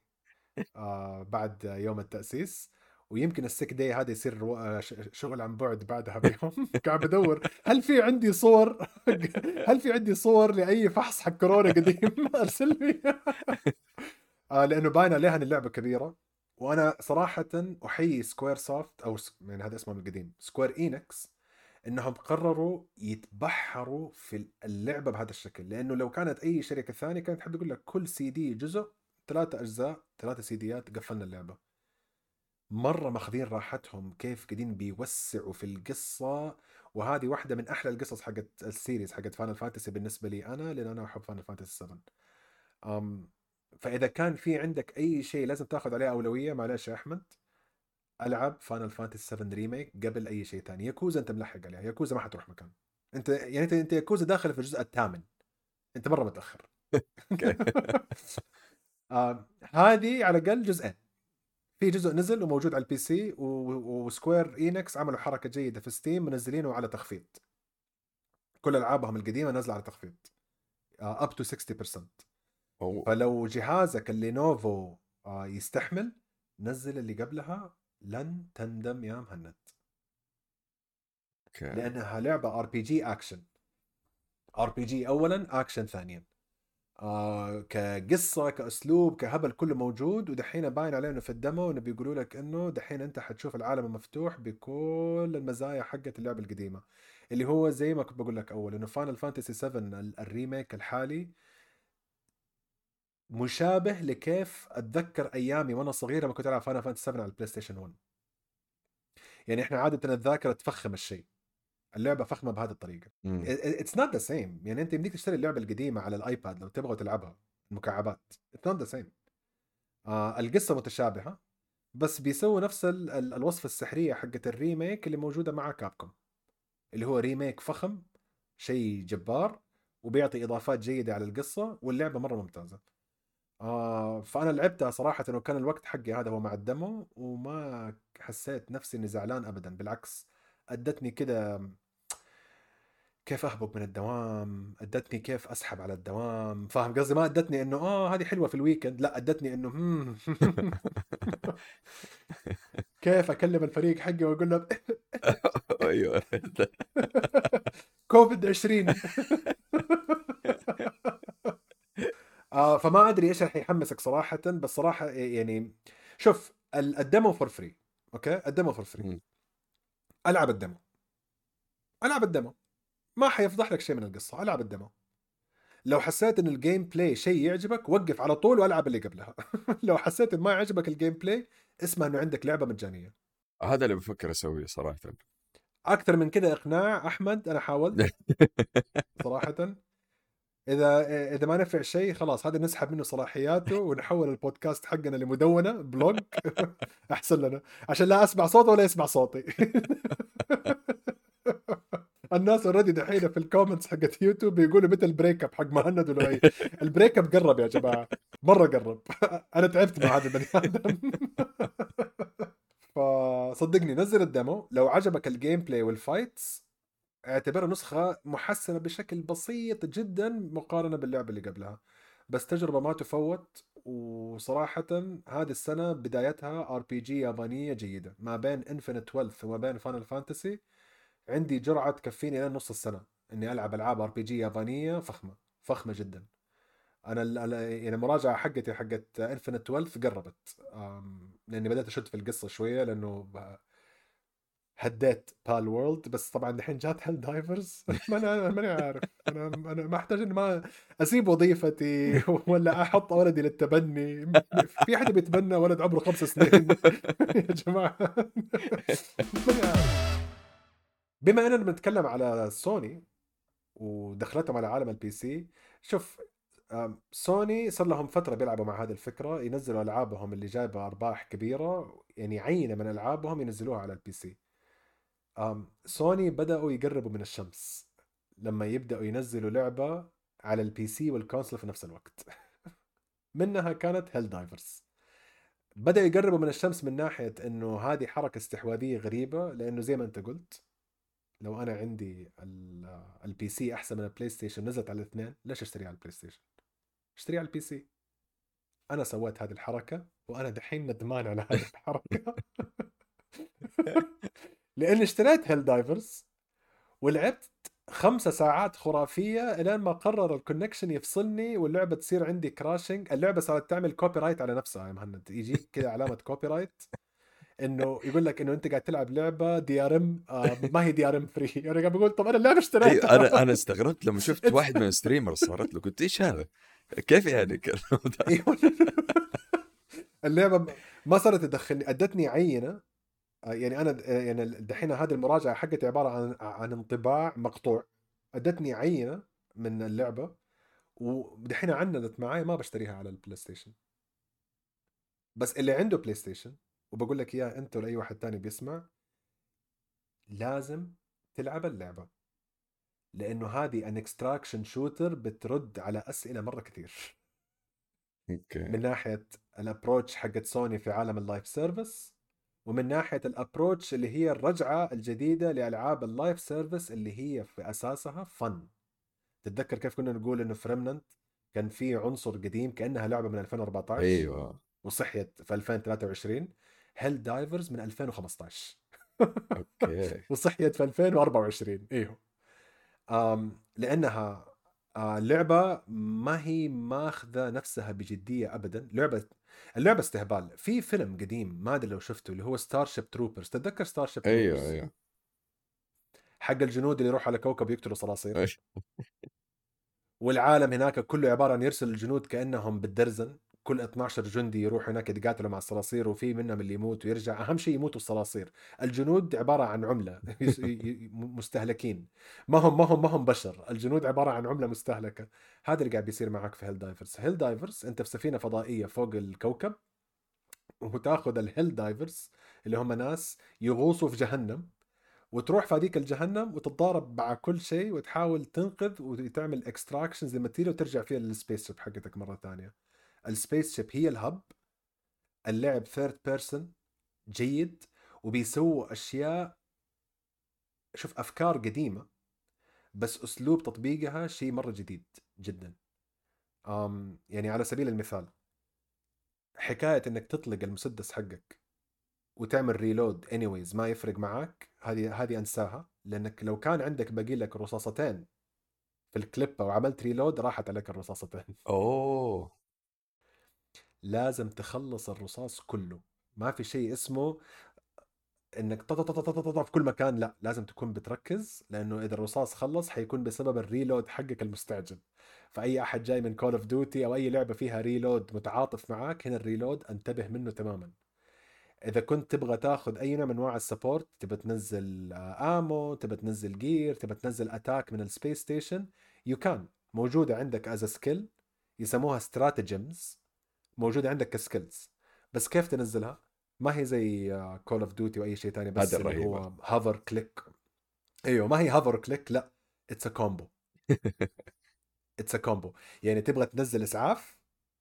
بعد يوم التأسيس. ويمكن ال sick day هذا يصير آه، شغل عن بعد بعدها بيوم. قاعد بدور هل في عندي صور؟ هل في عندي صور لأي فحص حق كورونا قديم؟ أرسل لي. آه لأنه باين عليها إن اللعبة كبيرة. وأنا صراحة أحيي Squaresoft أو يعني هذا اسمهم القديم Square Enix إنهم قرروا يتبحروا في اللعبة بهذا الشكل. لأنه لو كانت أي شركة ثانية كانت تحب تقول لك كل سي دي جزء ثلاثة أجزاء ثلاثة CDات قفلنا اللعبة. مرة ماخذين راحتهم كيف قاعدين بيوسعوا في القصة وهذه واحدة من أحلى القصص حقت ال series حقت Final Fantasy بالنسبة لي أنا لأن أنا أحب Final Fantasy 7 أم فإذا كان في عندك أي شيء لازم تاخذ عليه أولوية معلش يا أحمد ألعب Final Fantasy 7 remake قبل أي شيء ثاني ياكوزا أنت ملحق عليها ياكوزا ما حتروح مكان. أنت يعني أنت ياكوزا داخل في الجزء الثامن. أنت مرة متأخر. آه هذه على الأقل جزئين. في جزء نزل وموجود على ال PC و Square Enix عملوا حركة جيدة في Steam منزلينه على تخفيض. كل ألعابهم القديمة نازلة على تخفيض. up to 60% off فلو جهازك ال Lenovo آه، يستحمل نزل اللي قبلها لن تندم يا مهند. أوكي. لأنها لعبة ار بي جي اكشن ار بي جي اولا اكشن ثانيا. آه كقصة كأسلوب كهبل كله موجود ودحين باين عليه إنه في ال demo إنه بيقولوا لك إنه دحين أنت حتشوف العالم المفتوح بكل المزايا حقت اللعبة القديمة. اللي هو زي ما كنت بقول لك أول إنه Final Fantasy 7 ال- ال remake الحالي مشابه لكيف أتذكر أيامي وأنا صغير لما كنت ألعب Final Fantasy 7 على ال PlayStation 1 يعني إحنا عادة الذاكرة تفخم الشيء. اللعبة فخمة بهذه الطريقة. it's not the same يعني أنت يمديك تشتري اللعبة القديمة على ال iPad لو تبغى تلعبها مكعبات it's not the same القصة متشابهة بس بيسووا نفس ال- ال- الوصفه السحرية حقت ال remake اللي موجودة مع Capcom. اللي هو remake فخم شيء جبار وبيعطي إضافات جيدة على القصة واللعبة مرة ممتازة. آه فأنا لعبتها صراحة وكان الوقت حقي هذا هو مع ال demo وما حسيت نفسي إني زعلان ابدا. بالعكس أدتني كده كيف أهبط من الدوام أدتني كيف أسحب على الدوام فاهم قصدي؟ ما أدتني إنه آه هذه حلوة في ال weekend لا أدتني إنه. كيف أكلم الفريق حقي وأقول له أيوه. كوفيد 20 آه فما أدري إيش راح يحمسك صراحة بس صراحة يعني شوف ال- ال demo for free أوكي؟ ال demo for free. ألعب ال demo ألعب ال demo ما حيفضح لك شيء من القصة. ألعب ال demo لو حسيت إن ال gameplay شيء يعجبك وقف على طول والعب اللي قبلها. لو حسيت إن ما يعجبك ال gameplay اسمع إنه عندك لعبة مجانية. هذا اللي بفكر أسويه صراحة. أكثر من كذا إقناع أحمد أنا حاولت. صراحة. إذا إذا ما نفع شيء خلاص هذا نسحب منه صلاحياته ونحول البودكاست حقنا لمدونة blog. أحسن لنا. عشان لا أسمع صوته ولا يسمع صوتي. الناس already دحين في ال comments حقت يوتيوب بيقولوا متى ال break up حق مهند ولؤي. ال break up قرب يا جماعة. مرة قرب. أنا تعبت مع هذا البني آدم. فصدقني نزل ال demo. لو عجبك ال gameplay وال fights اعتبرها نسخة محسنة بشكل بسيط جدا مقارنة باللعبة اللي قبلها. بس تجربة ما تفوت وصراحة هذه السنة بدايتها RPG يابانية جيدة ما بين Infinite Wealth وما بين Final Fantasy عندي جرعة تكفيني لين نص السنة إني ألعب ألعاب RPG يابانية فخمة فخمة جدا. أنا يعني المراجعة حقتي حقت Infinite Wealth قربت لأني بدأت أشد في القصة شوية لأنه هديت Palworld بس طبعا الحين جات Helldivers ما أنا ماني عارف. أنا أنا ما أحتاج ان ما أسيب وظيفتي ولا أحط ولدي للتبني. في حدا بيتبنى ولد عمره خمس سنين؟ يا جماعة. ماني عارف. بما إننا بنتكلم على سوني ودخلتهم على عالم ال PC شوف سوني صار لهم فترة بيلعبوا مع هذه الفكرة ينزلوا ألعابهم اللي جايبة أرباح كبيرة يعني عينة من ألعابهم ينزلوها على ال PC Sony بدأوا يقربوا من الشمس لما يبدأوا ينزلوا لعبة على ال PC وال console في نفس الوقت. منها كانت Helldivers بدأوا يقربوا من الشمس من ناحية إنه هذه حركة استحواذية غريبة لأنه زي ما أنت قلت لو أنا عندي ال- ال PC أحسن من ال PlayStation نزلت على الاثنين ليش أشتريها على ال PlayStation أشتريها على ال PC أنا سويت هذه الحركة وأنا دحين ندمان على هذه الحركة. لأني اشتريت Helldivers ولعبت خمسة ساعات خرافية إلين ما قرر ال connection يفصلني واللعبة تصير عندي crashing اللعبة صارت تعمل copyright على نفسها يا مهند يجيك كذا علامة copyright إنه يقول لك إنه أنت قاعد تلعب لعبة DRM ما هي DRM free أنا قاعد بقول طب أنا اللعبة أيوة، اشتريتها أنا أنا استغربت لما شفت واحد من ال streamers صارت له قلت إيش هذا؟ كيف يعني؟ أيوة. اللعبة ما صارت تدخلني أدتني عينة آه، يعني أنا آه، يعني دحين هذه المراجعة حقتي عبارة عن عن انطباع مقطوع. أدتني عينة من اللعبة ودحين عندت معاي ما بشتريها على ال PlayStation بس اللي عنده PlayStation وبقول لك إياه أنت ولا أي واحد تاني بيسمع لازم تلعب اللعبة. لأنه هذه an extraction shooter بترد على أسئلة مرة كثير. okay. من ناحية ال approach حقت سوني في عالم ال live service ومن ناحية ال approach اللي هي الرجعة الجديدة لألعاب ال live service اللي هي في أساسها fun تتذكر كيف كنا نقول إنه في Remnant كان في عنصر قديم كأنها لعبة من 2014 أيوه. وصحيت في 2023 Helldivers من 2015 okay. وصحيت في 2024 إيوه. أم لأنها آه، لعبة ما هي ماخذة نفسها بجدية ابدا. لعبة اللعبة استهبال. في فيلم قديم ما أدري لو شفته اللي هو Starship Troopers تتذكر Starship أيوه أيوه. حق الجنود اللي يروحوا على كوكب يقتلوا صراصير. أيوة. والعالم هناك كله عبارة عن يرسل الجنود كأنهم بالدرزن. كل 12 جندي يروحوا هناك يتقاتلوا مع الصراصير وفي منهم اللي يموت ويرجع. أهم شيء يموتوا الصراصير. الجنود عبارة عن عملة. مستهلكين. ما هم ما هم ما هم بشر. الجنود عبارة عن عملة مستهلكة. هذا اللي قاعد بيصير معك في Helldivers Helldivers أنت في سفينة فضائية فوق الكوكب وتأخذ ال Helldivers اللي هم ناس يغوصوا في جهنم وتروح في هذيك الجهنم وتتضارب مع كل شيء وتحاول تنقذ وتعمل extractions لل material وترجع فيها لل space حقتك مرة ثانية. ال spaceship هي ال hub اللعب third person جيد وبيسووا أشياء شوف أفكار قديمة بس أسلوب تطبيقها شيء مرة جديد جدا. أم يعني على سبيل المثال حكاية إنك تطلق المسدس حقك وتعمل reload anyways ما يفرق معك هذه هذه أنساها لأنك لو كان عندك باقي لك رصاصتين في الكليبه وعملت reload راحت عليك الرصاصتين. أوه. لازم تخلص الرصاص كله. ما في شيء اسمه إنك طط طط طط طط في كل مكان لا لازم تكون بتركز لأنه إذا الرصاص خلص حيكون بسبب ال reload حقك المستعجل. فأي أحد جاي من Call of Duty أو أي لعبة فيها reload متعاطف معاك هنا ال reload انتبه منه تماما. إذا كنت تبغى تاخذ أي نوع من أنواع ال support تبى تنزل ammo تبى تنزل gear تبى تنزل attack من ال space station you can موجودة عندك as skill يسموها stratagems موجودة عندك ك skills بس كيف تنزلها؟ ما هي زي Call of Duty وأي شيء ثاني بس اللي. هو hover click إيوه ما هي hover click لا it's a combo it's a combo يعني تبغى تنزل إسعاف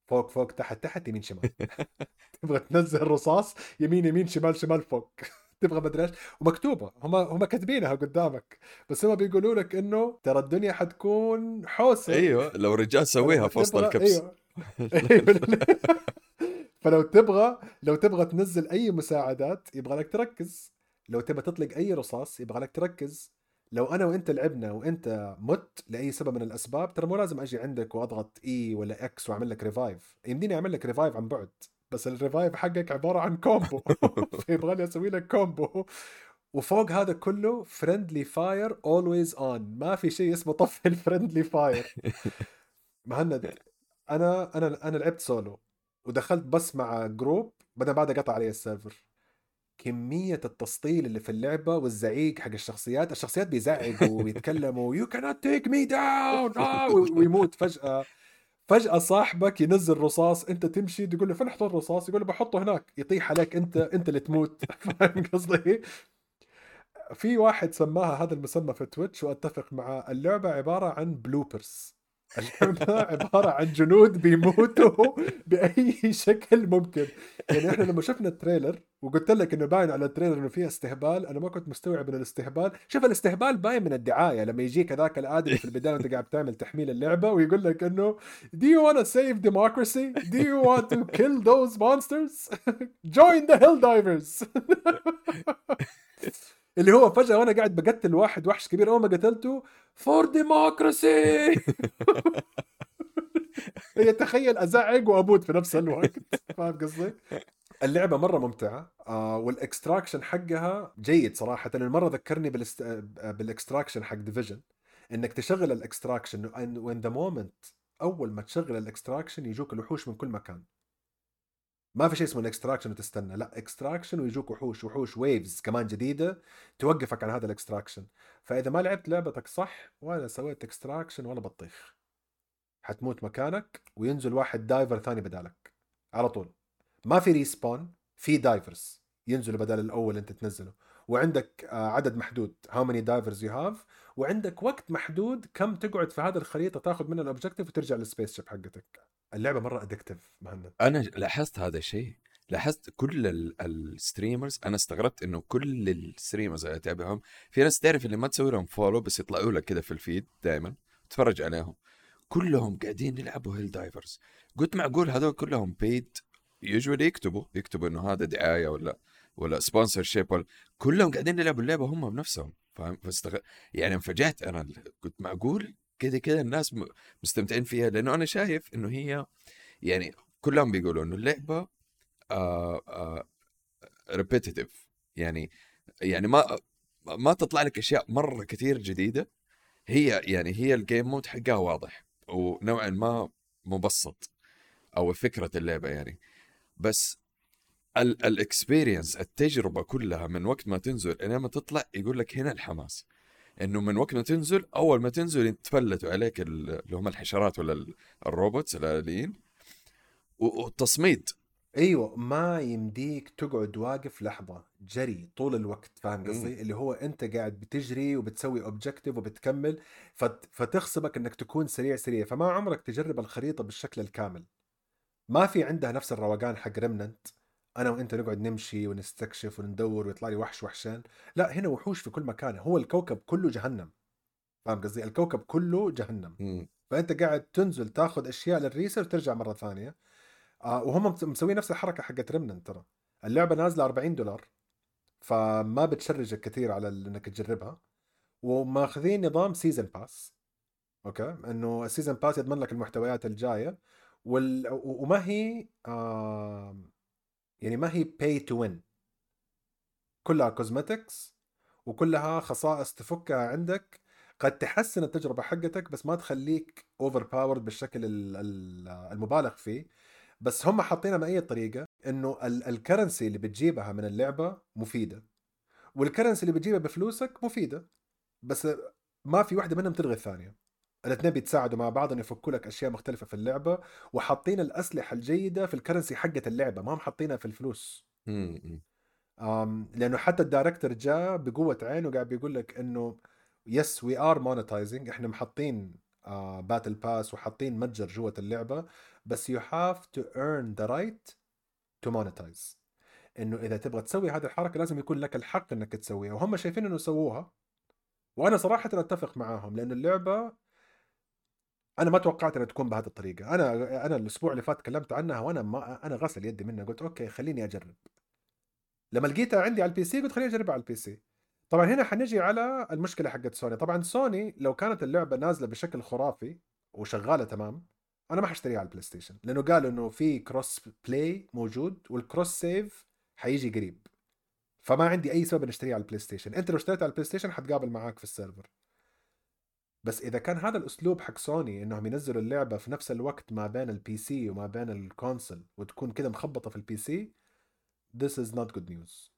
فوق فوق تحت تحت يمين شمال. تبغى تنزل رصاص يمين يمين شمال شمال فوق. تبغى مدري إيش. ومكتوبة. هم هم كاتبينها قدامك. بس هم بيقولوا لك إنه ترى الدنيا حتكون حوسة. إيوه لو رجال سويها في وسط الكبس. إيوه. فلو تبغى لو تبغى تنزل أي مساعدات يبغى لك تركز. لو تبغى تطلق أي رصاص يبغى لك تركز. لو أنا وأنت لعبنا وأنت مت لأي سبب من الأسباب ترى مو لازم أجي عندك وأضغط A ولا X وأعمل لك revive يمديني أعمل لك revive عن بعد بس ال revive حقك عبارة عن combo فيبغى لي أسوي لك combo وفوق هذا كله friendly fire always on ما في شيء اسمه طفي ال friendly fire مهند أنا أنا أنا لعبت سولو ودخلت بس مع group بعدين بعدها قطع علي ال server كمية التسطيل اللي في اللعبة والزعيق حق الشخصيات الشخصيات بيزعقوا ويتكلموا cannot take me down! آه ويموت. فجأة فجأة صاحبك ينزل رصاص أنت تمشي تقول له فين أحط الرصاص؟ يقول له بحطه هناك. يطيح عليك أنت أنت اللي تموت. فاهم قصدي؟ في واحد سماها هذا المسمى في Twitch وأتفق معاه اللعبة عبارة عن bloopers اللعبة عبارة عن جنود بيموتوا بأي شكل ممكن. يعني إحنا لما شفنا ال trailer وقلت لك إنه باين على ال trailer إنه فيها استهبال أنا ما كنت مستوعب من الاستهبال شوف الاستهبال باين من الدعاية لما يجيك هذاك الآدمي في البداية وأنت قاعد تعمل تحميل اللعبة ويقول لك إنه do you want to save democracy? Do you want to kill those monsters? Join the Helldivers! اللي هو فجأة وأنا قاعد بقتل واحد وحش كبير أول ما قتلته for democracy هي تخيل ازعق وأموت في نفس الوقت. فاهم قصدي؟ اللعبة مرة ممتعة آه وال extraction حقها جيد صراحة. المرة ذكرني بال ext... بال extraction حق Division إنك تشغل ال extraction when the moment أول ما تشغل ال extraction يجوك الوحوش من كل مكان. ما في شيء اسمه ال extraction وتستنى لا extraction ويجوك وحوش وحوش و waves كمان جديدة توقفك عن هذا ال extraction فإذا ما لعبت لعبتك صح ولا سويت extraction ولا بطيخ. حتموت مكانك وينزل واحد diver ثاني بدالك. على طول. ما في respawn في divers ينزلوا بدل الأول أنت تنزله. وعندك آه، عدد محدود. how many divers you have وعندك وقت محدود كم تقعد في هذه الخريطة تاخذ منها ال objective وترجع لل spaceship حقتك. اللعبة مرة addictive مهند. أنا لاحظت هذا الشيء. لاحظت كل ال- ال streamers أنا استغربت إنه كل ال streamers اللي أتابعهم في ناس تعرف اللي ما تسوي لهم follow بس يطلعوا لك كده في ال feed دائما تتفرج عليهم. كلهم قاعدين يلعبوا Helldivers قلت معقول هذول كلهم بيد يوجوالي يكتبوا يكتبوا إنه هذا دعاية ولا ولا sponsorship ولا كلهم قاعدين يلعبوا اللعبة هم بنفسهم. فاهم؟ فاستغ... يعني انفجعت أنا قلت معقول كده كده الناس مستمتعين فيها لأنه أنا شايف إنه هي يعني كلهم بيقولوا إنه اللعبة آه آه repetitive يعني يعني ما ما تطلع لك أشياء مرة كثير جديدة. هي يعني هي ال game mode حقها واضح ونوعا ما مبسط أو فكرة اللعبة يعني. بس ال experience التجربة كلها من وقت ما تنزل إلى ما تطلع يقول لك هنا الحماس. إنه من وقت ما تنزل أول ما تنزل يتفلتوا عليك ال- اللي هم الحشرات ولا ال- ال robots الآليين والتصميد. أيوه ما يمديك تقعد واقف لحظة جري طول الوقت فاهم. قصدي؟ اللي هو أنت قاعد بتجري وبتسوي objective وبتكمل فت... فتغصبك إنك تكون سريع سريع. فما عمرك تجرب الخريطة بالشكل الكامل. ما في عندها نفس الروقان حق Remnant أنا وأنت نقعد نمشي ونستكشف وندور ويطلع لي وحش وحشان. لا هنا وحوش في كل مكان. هو الكوكب كله جهنم. فاهم قصدي؟ الكوكب كله جهنم. مم. فأنت قاعد تنزل تاخذ أشياء لل research وترجع مرة ثانية. آه وهم مس- مسوين نفس الحركة حقت Remnant ترى. اللعبة نازلة 40 دولار. فما بت charge ك كثير على إنك تجربها. وماخذين نظام season pass okay؟ إنه ال season pass يضمن لك المحتويات الجاية. وال... وما هي آه... يعني ما هي pay to win كلها cosmetics وكلها خصائص تفكها عندك. قد تحسن التجربة حقتك بس ما تخليك overpowered بالشكل ال- ال- المبالغ فيه. بس هم حاطينها بأي طريقة؟ إنه ال- ال currency اللي بتجيبها من اللعبة مفيدة. وال currency اللي بتجيبها بفلوسك مفيدة. بس ما في واحدة منهم تلغي الثانية. الاثنين بيتساعدوا مع بعض ان يفكوا لك أشياء مختلفة في اللعبة وحاطين الأسلحة الجيدة في ال currency حقة اللعبة ما هم حاطينها في الفلوس مم. مم. أم لأنه حتى ال director جاء بقوة عينه قاعد بيقول لك إنه yes we are monetizing إحنا محطين battle pass وحاطين متجر جوة اللعبة بس you have to earn the right to monetize إنه إذا تبغى تسوي هذه الحركة لازم يكون لك الحق إنك تسويها وهم شايفين إنه سووها وأنا صراحة أتفق معاهم لأنه اللعبة أنا ما توقعت إنها تكون بهذه الطريقة. أنا أنا الأسبوع اللي فات تكلمت عنها وأنا ما أنا غسل يدي منها. قلت okay خليني أجرب. لما لقيتها عندي على ال PC قلت خليني أجربها على ال PC. طبعا هنا حنجي على المشكلة حقت سوني. طبعا سوني لو كانت اللعبة نازلة بشكل خرافي وشغالة تمام أنا ما حاشتريها على ال PlayStation لأنه قالوا إنه في cross-play موجود وال cross-save حيجي قريب. فما عندي أي سبب إني أشتريها على ال PlayStation أنت لو اشتريتها على ال PlayStation حتقابل معاك في ال server. بس إذا كان هذا الأسلوب حق سوني إنهم ينزلوا اللعبة في نفس الوقت ما بين ال PC وما بين ال console وتكون كده مخبطة في ال PC this is not good news.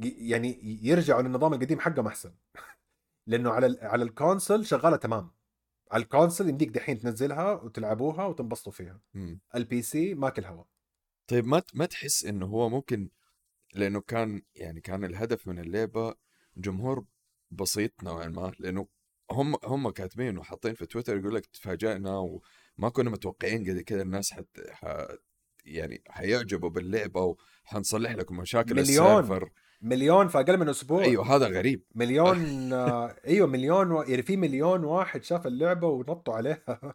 يعني يرجعوا للنظام القديم حقهم أحسن. لأنه على على ال console شغالة تمام. على ال console يمديك دحين تنزلها وتلعبوها وتنبسطوا فيها. ال PC ماكل هوا. طيب ما ما تحس إنه هو ممكن لأنه كان يعني كان الهدف من اللعبة جمهور بسيط نوعا ما لأنه هم هم كاتبين وحاطين في تويتر يقول لك تفاجئنا وما كنا متوقعين قد كذا الناس حت يعني حيعجبوا باللعبة وحنصلح لكم مشاكل مليون ال server. مليون في أقل من أسبوع. أيوه هذا غريب. مليون آه، أيوه مليون و... يعني في مليون واحد شاف اللعبة ونطوا عليها.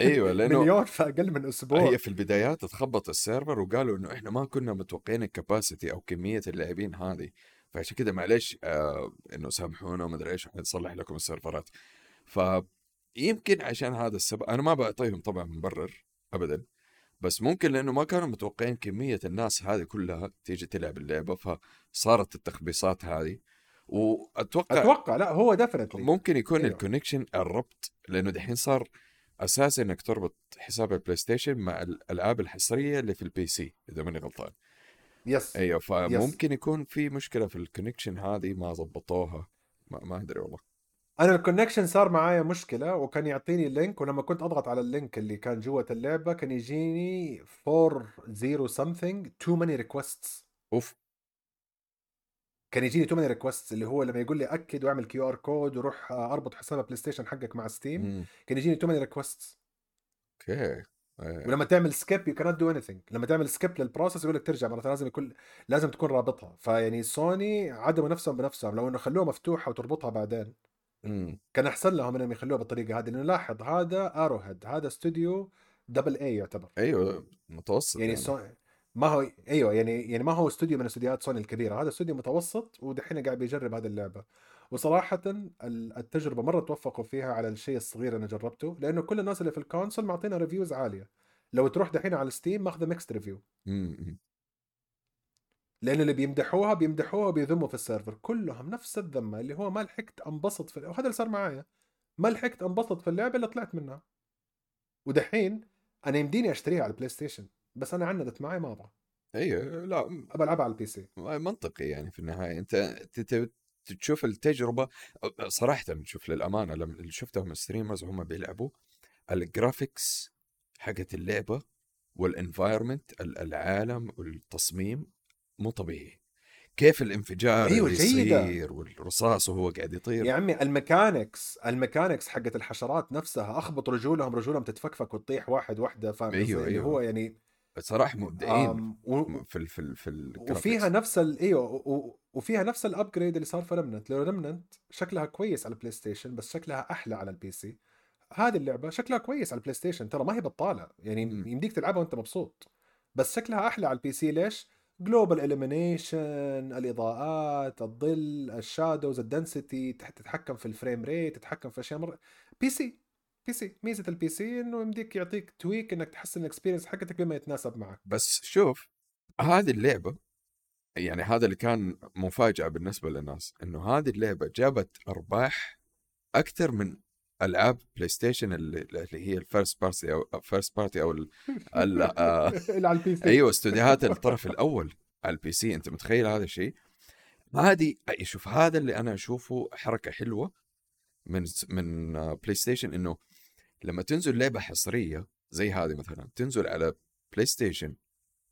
أيوه لأنه مليون في أقل من أسبوع. هي في البدايات تخبط ال server وقالوا إنه إحنا ما كنا متوقعين ال capacity أو كمية اللاعبين هذه. فعشان كذا معلش آه إنه سامحونا وما أدري إيش حنصلح لكم ال server ات. فيمكن عشان هذا السبب أنا ما بعطيهم طبعا مبرر ابدا بس ممكن لأنه ما كانوا متوقعين كمية الناس هذه كلها تيجي تلعب اللعبة فصارت التخبيصات هذه. وأتوقع أتوقع لا هو definitely ممكن يكون أيوه. ال connection الربط لأنه دحين صار أساس إنك تربط حساب ال PlayStation مع الألعاب الحصرية اللي في ال PC إذا ماني غلطان. yes أيوه فممكن يكون في مشكلة في ال connection هذه ما ضبطوها. ما, ما أدري والله. أنا ال connection صار معايا مشكلة وكان يعطيني link ولما كنت أضغط على ال link اللي كان جوة اللعبة كان يجيني 40 something too many requests. أوف. كان يجيني too many request اللي هو لما يقول لي أكد واعمل QR code وروح أربط حساب بلاي ستيشن حقك مع ستيم. كان يجيني too many request okay. إيه. ولما تعمل سكيب يو كانت دو اني لما تعمل skip لل process يقول لك ترجع مرة لازم يكون لازم تكون رابطها. فيعني سوني عدموا نفسهم بنفسهم. لو إنه خلوها مفتوحة وتربطها بعدين. مم. كان أحسن لهم إنهم يخلوها بالطريقة هذه. لأنه لاحظ هذا Arrowhead هذا استوديو double A يعتبر. أيوه متوسط يعني, يعني. so... ما هو أيوه يعني يعني ما هو استوديو من استوديوهات سوني الكبيرة. هذا استوديو متوسط ودحين قاعد بيجرب هذه اللعبة. وصراحه ال- التجربة مرة توفقوا فيها على الشيء الصغير اللي أنا جربته لأنه كل الناس اللي في ال console معطينا reviews عالية. لو تروح دحين على ستيم ماخذة mixed review مم. لأنه اللي بيمدحوها بيمدحوها وبيذموا في السيرفر. كلهم نفس الذمة اللي هو ما لحقت أنبسط في وهذا اللي صار معايا. ما لحقت أنبسط في اللعبة اللي طلعت منها. ودحين أنا يمديني أشتريها على البلاي ستيشن بس أنا عندت معي ما أبغى. أيوه لا أبى ألعبها على ال PC منطقي يعني في النهاية. أنت تشوف التجربة صراحة شوف للأمانة لما شفتهم ال streamers وهم بيلعبوا ال graphics حقت اللعبة وال environment العالم والتصميم مو طبيعي كيف الانفجار أيوة، اللي جيدة. يصير والرصاص وهو قاعد يطير يا عمي ال mechanics ال mechanics حقت الحشرات نفسها أخبط رجولهم رجولهم تتفكفك وتطيح واحد واحدة فاهم أيوة، أيوة. هو يعني صراحة مبدعين و- في ال في ال في ال graphics. وفيها نفس إيوه و- وفيها نفس ال upgrade اللي صار في ريمننت لو ريمننت شكلها كويس على البلاي ستيشن بس شكلها أحلى على ال PC هذه اللعبة شكلها كويس على البلاي ستيشن ترى ما هي بطالة. يعني مم. يمديك تلعبها وأنت مبسوط. بس شكلها أحلى على ال PC ليش؟ global illumination الإضاءات الظل ال shadows ال density تتحكم في ال frame rate تتحكم في أشياء مرة. PC PC ميزة ال PC إنه يمديك يعطيك tweak إنك تحسن ال experience حقتك بما يتناسب معك. بس شوف هذه اللعبة يعني هذا اللي كان مفاجأة بالنسبة للناس إنه هذه اللعبة جابت أرباح أكثر من ألعاب بلاي ستيشن اللي, هي ال first party أو first party أو ال ال آه، على ال PC أيوه استوديوهات الطرف الأول على ال PC أنت متخيل هذا الشيء؟ هذه شوف هذا اللي أنا أشوفه حركة حلوة من من آه، بلاي ستيشن إنه لما تنزل لعبة حصرية زي هذه مثلا تنزل على بلاي ستيشن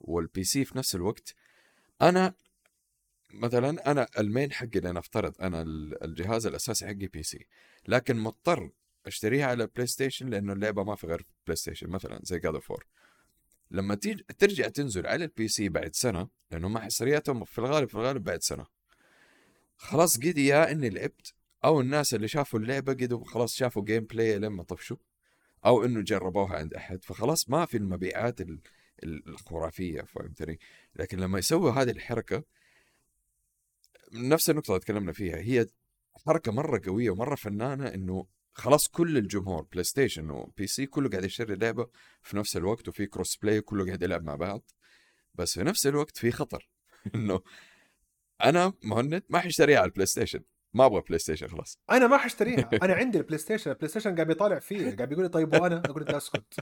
وال PC في نفس الوقت أنا مثلا أنا ال main حقي لنفترض أنا ال- الجهاز الأساسي حقي PC لكن مضطر أشتريها على بلاي ستيشن لأنه اللعبة ما في غير بلاي ستيشن مثلا زي God of لما تيجي ترجع تنزل على ال PC بعد سنة لأنه هم حصرياتهم في الغالب في الغالب بعد سنة. خلاص قدي إني لعبت أو الناس اللي شافوا اللعبة قدوا خلاص شافوا gameplay لما طفشوا. أو إنه جربوها عند أحد فخلاص ما في المبيعات ال- ال- الخرافية فهمتني؟ لكن لما يسووا هذه الحركة نفس النقطة اللي تكلمنا فيها هي حركة مرة قوية ومرة فنانة إنه خلاص كل الجمهور بلاي ستيشن و PC كله قاعد يشتري لعبة في نفس الوقت وفي cross play كله قاعد يلعب مع بعض بس في نفس الوقت في خطر. إنه أنا مهند ما حاشتريها على البلاي ستيشن ما أبغى بلاي ستيشن خلاص. أنا ما حاشتريها أنا عندي البلاي ستيشن البلاي ستيشن قاعد بيطالع فيه. قاعد بيقول لي طيب وأنا؟ أقول أنت أسكت.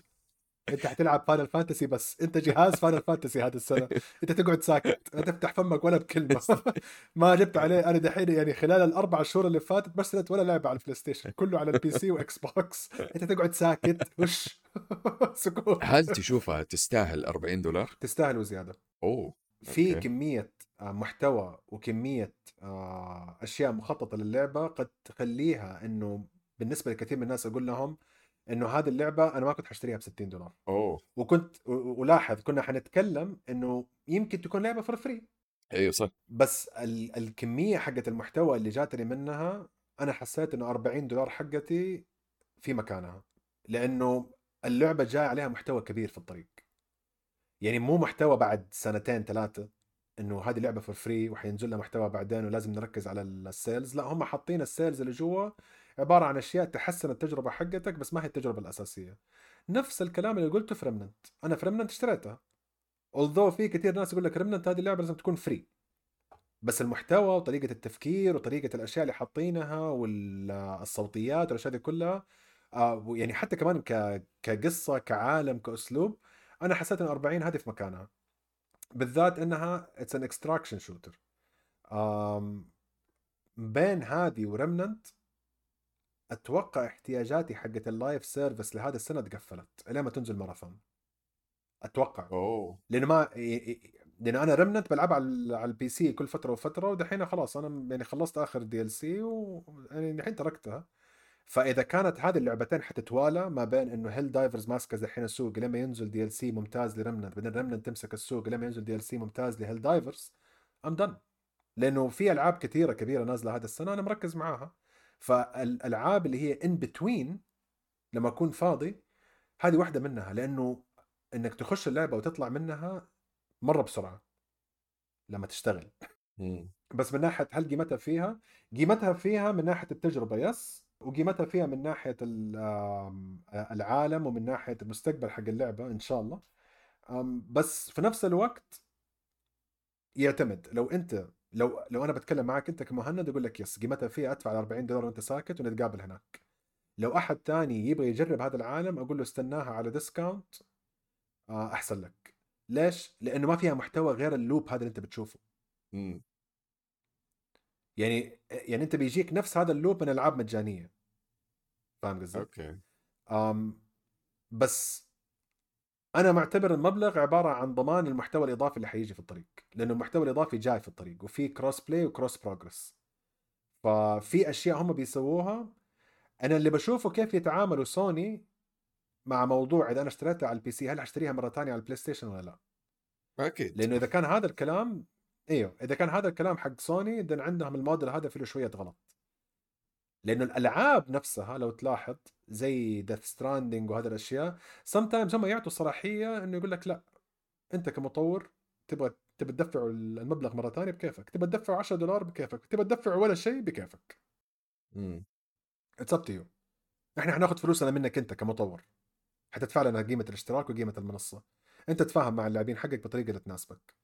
أنت حتلعب Final Fantasy بس. أنت جهاز Final Fantasy هذه السنة. أنت تقعد ساكت. ما تفتح فمك ولا بكلمة. ما جبت عليه. أنا دحين يعني خلال الأربع شهور اللي فاتت ما اشتريت ولا لعبة على البلاي ستيشن كله على ال PC و Xbox أنت تقعد ساكت. وش؟ سكوت. هل تشوفها تستاهل 40 دولار؟ تستاهل وزيادة. أوه. في. كمية محتوى وكمية آه، أشياء مخططة للعبة قد تخليها إنه بالنسبة لكثير من الناس أقول لهم إنه هذه اللعبة أنا ما كنت حاشتريها ب 60 دولار. أوه. وكنت ولاحظ كنا حنتكلم إنه يمكن تكون لعبة for free أيوه صح. بس ال- الكمية حقت المحتوى اللي جاتني منها أنا حسيت إنه 40 دولار حقتي في مكانها. لإنه اللعبة جاي عليها محتوى كبير في الطريق. يعني مو محتوى بعد سنتين ثلاثة. إنه هذه لعبة for free وحينزل لها محتوى بعدين ولازم نركز على ال sales لا هم حاطين ال sales اللي جوا عبارة عن أشياء تحسن التجربة حقتك بس ما هي التجربة الأساسية. نفس الكلام اللي قلته في ريمننت أنا في ريمننت اشتريتها. Although في كثير ناس يقول لك ريمننت هذه اللعبة لازم تكون free بس المحتوى وطريقة التفكير وطريقة الأشياء اللي حاطينها والصوتيات والأشياء دي كلها آه، يعني حتى كمان. كقصة كعالم كأسلوب أنا حسيت إن 40 هذه في مكانها. بالذات إنها it's an extraction shooter بين هذه ورمننت أتوقع احتياجاتي حقت ال live service لهذا السنة تقفلت الين ما تنزل ماراثون. أتوقع. أوه. لأنه ما لأنه أنا رمنت بلعبها على على ال PC كل فترة وفترة ودحين خلاص أنا يعني خلصت آخر DLC ويعني الحين تركتها. فإذا كانت هذه اللعبتين حتتوالى ما بين إنه هيل دايفرز ماسكه دحين السوق لما ينزل DLC ممتاز لرمنت بعدين رمنت تمسك السوق لما ينزل DLC ممتاز لهيل دايفرز I'm done لأنه في ألعاب كثيرة كبيرة نازلة هذا السنة أنا مركز معاها. فالألعاب اللي هي in between لما أكون فاضي هذه واحدة منها لأنه إنك تخش اللعبة وتطلع منها مرة بسرعة لما تشتغل. بس من ناحية هل قيمتها فيها؟ قيمتها فيها من ناحية التجربة يس وقيمتها فيها من ناحية العالم ومن ناحية المستقبل حق اللعبة إن شاء الله. بس في نفس الوقت يعتمد. لو أنت لو لو أنا بتكلم معك أنت كمهند أقول لك يس قيمتها فيها أدفع ال 40 دولار وأنت ساكت ونتقابل هناك. لو أحد تاني يبغى يجرب هذا العالم أقول له استناها على discount آه، أحسن لك. ليش؟ لأنه ما فيها محتوى غير ال loop هذا اللي أنت بتشوفه. مم. يعني يعني أنت بيجيك نفس هذا ال loop من ألعاب مجانية. فاهم قصدي؟ okay. أم بس أنا معتبر المبلغ عبارة عن ضمان المحتوى الإضافي اللي حيجي في الطريق لأنه المحتوى الإضافي جاي في الطريق وفي cross play و cross progress ففي أشياء هم بيسووها. أنا اللي بشوفه كيف يتعاملوا سوني مع موضوع إذا أنا اشتريتها على ال PC هل حاشتريها مرة ثانية على ال PlayStation ولا لا؟ أكيد. لأنه إذا كان هذا الكلام إيوه إذا كان هذا الكلام حق سوني اذا عندهم الموديل هذا فيه شوية غلط. لأنه الألعاب نفسها لو تلاحظ زي Death Stranding وهذه الأشياء sometimes هم يعطوا صلاحية إنه يقول لك لا أنت كمطور تبغى تبى تدفع المبلغ مرة ثانية بكيفك تبى تدفع 10 دولار بكيفك تبى تدفع ولا شيء بكيفك. مم. it's up to you إحنا حناخذ فلوسنا منك أنت كمطور. حتدفع لنا قيمة الاشتراك وقيمة المنصة. أنت تفاهم مع اللاعبين حقك بطريقة اللي تناسبك.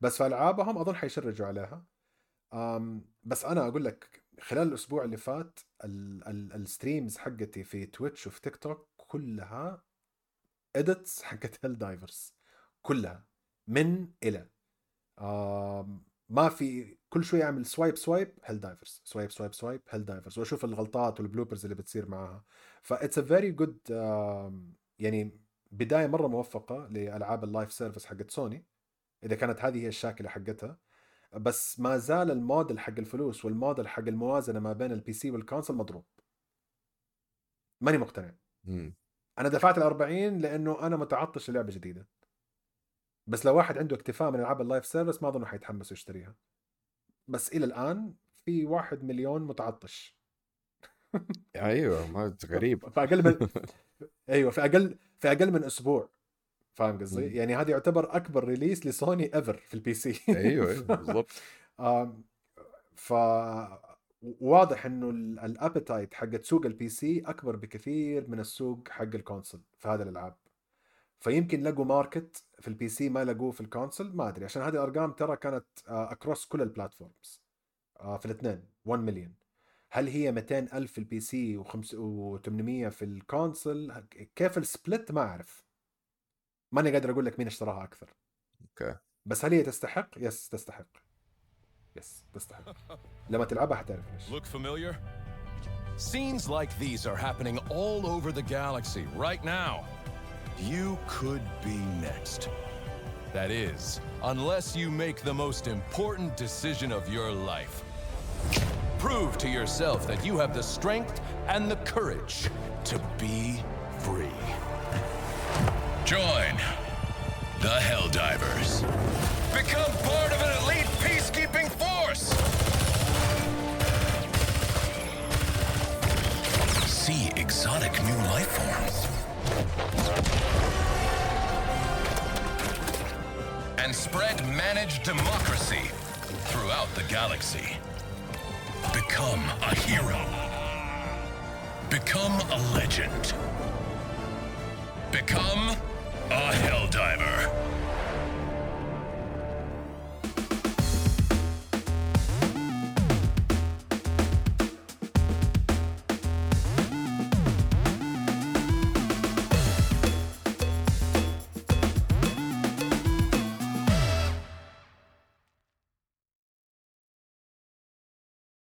بس في ألعابهم أظن حيشرجوا عليها. بس أنا أقول لك خلال الأسبوع اللي فات ال- ال- ال streams حقتي في Twitch وفي تيك توك كلها edits حقت Helldivers كلها. من إلى. ما في كل شوي أعمل swipe swipe Helldivers swipe swipe swipe Helldivers وأشوف الغلطات وال bloopers اللي بتصير معاها. ف it's a very good يعني بداية مرة موفقة لألعاب ال live service حقت سوني إذا كانت هذه هي الشاكلة حقتها. بس ما زال الموديل حق الفلوس والموديل حق الموازنة ما بين ال PC وال console مضروب. ماني مقتنع. مم. أنا دفعت ال 40 لأنه أنا متعطش للعبة جديدة. بس لو واحد عنده اكتفاء من العاب ال live service ما أظن حيتحمس يشتريها. بس إلى الآن في واحد مليون متعطش. أيوه ما غريب. في أقل من أيوه في أقل في أقل من أسبوع. فاهم قصدي؟ يعني هذا يعتبر أكبر release ل Sony ever في ال PC أيوه أيوه بالضبط. ف واضح إنه ال appetite حق سوق ال PC أكبر بكثير من السوق حق ال console في هذه الألعاب. فيمكن لقوا market في ال PC ما لقوه في ال console ما أدري عشان هذه الأرقام ترى كانت across كل ال platforms آه، في الاثنين 1 مليون هل هي 200 ألف في ال PC و800 في ال console كيف ال split ما أعرف. ماني قادر أقول لك مين اشتراها أكثر اوكي بس هل هي تستحق؟ يس تستحق يس تستحق لما تلعبها حتعرف ليش Look familiar? Scenes like these are happening all over the galaxy right now. You could be next. That is, unless you make the most important decision of your life. Prove to yourself that you have the strength and the courage to be free. Join the Helldivers. Become part of an elite peacekeeping force. See exotic new life forms. And spread managed democracy throughout the galaxy. Become a hero. Become a legend. Become a Helldiver.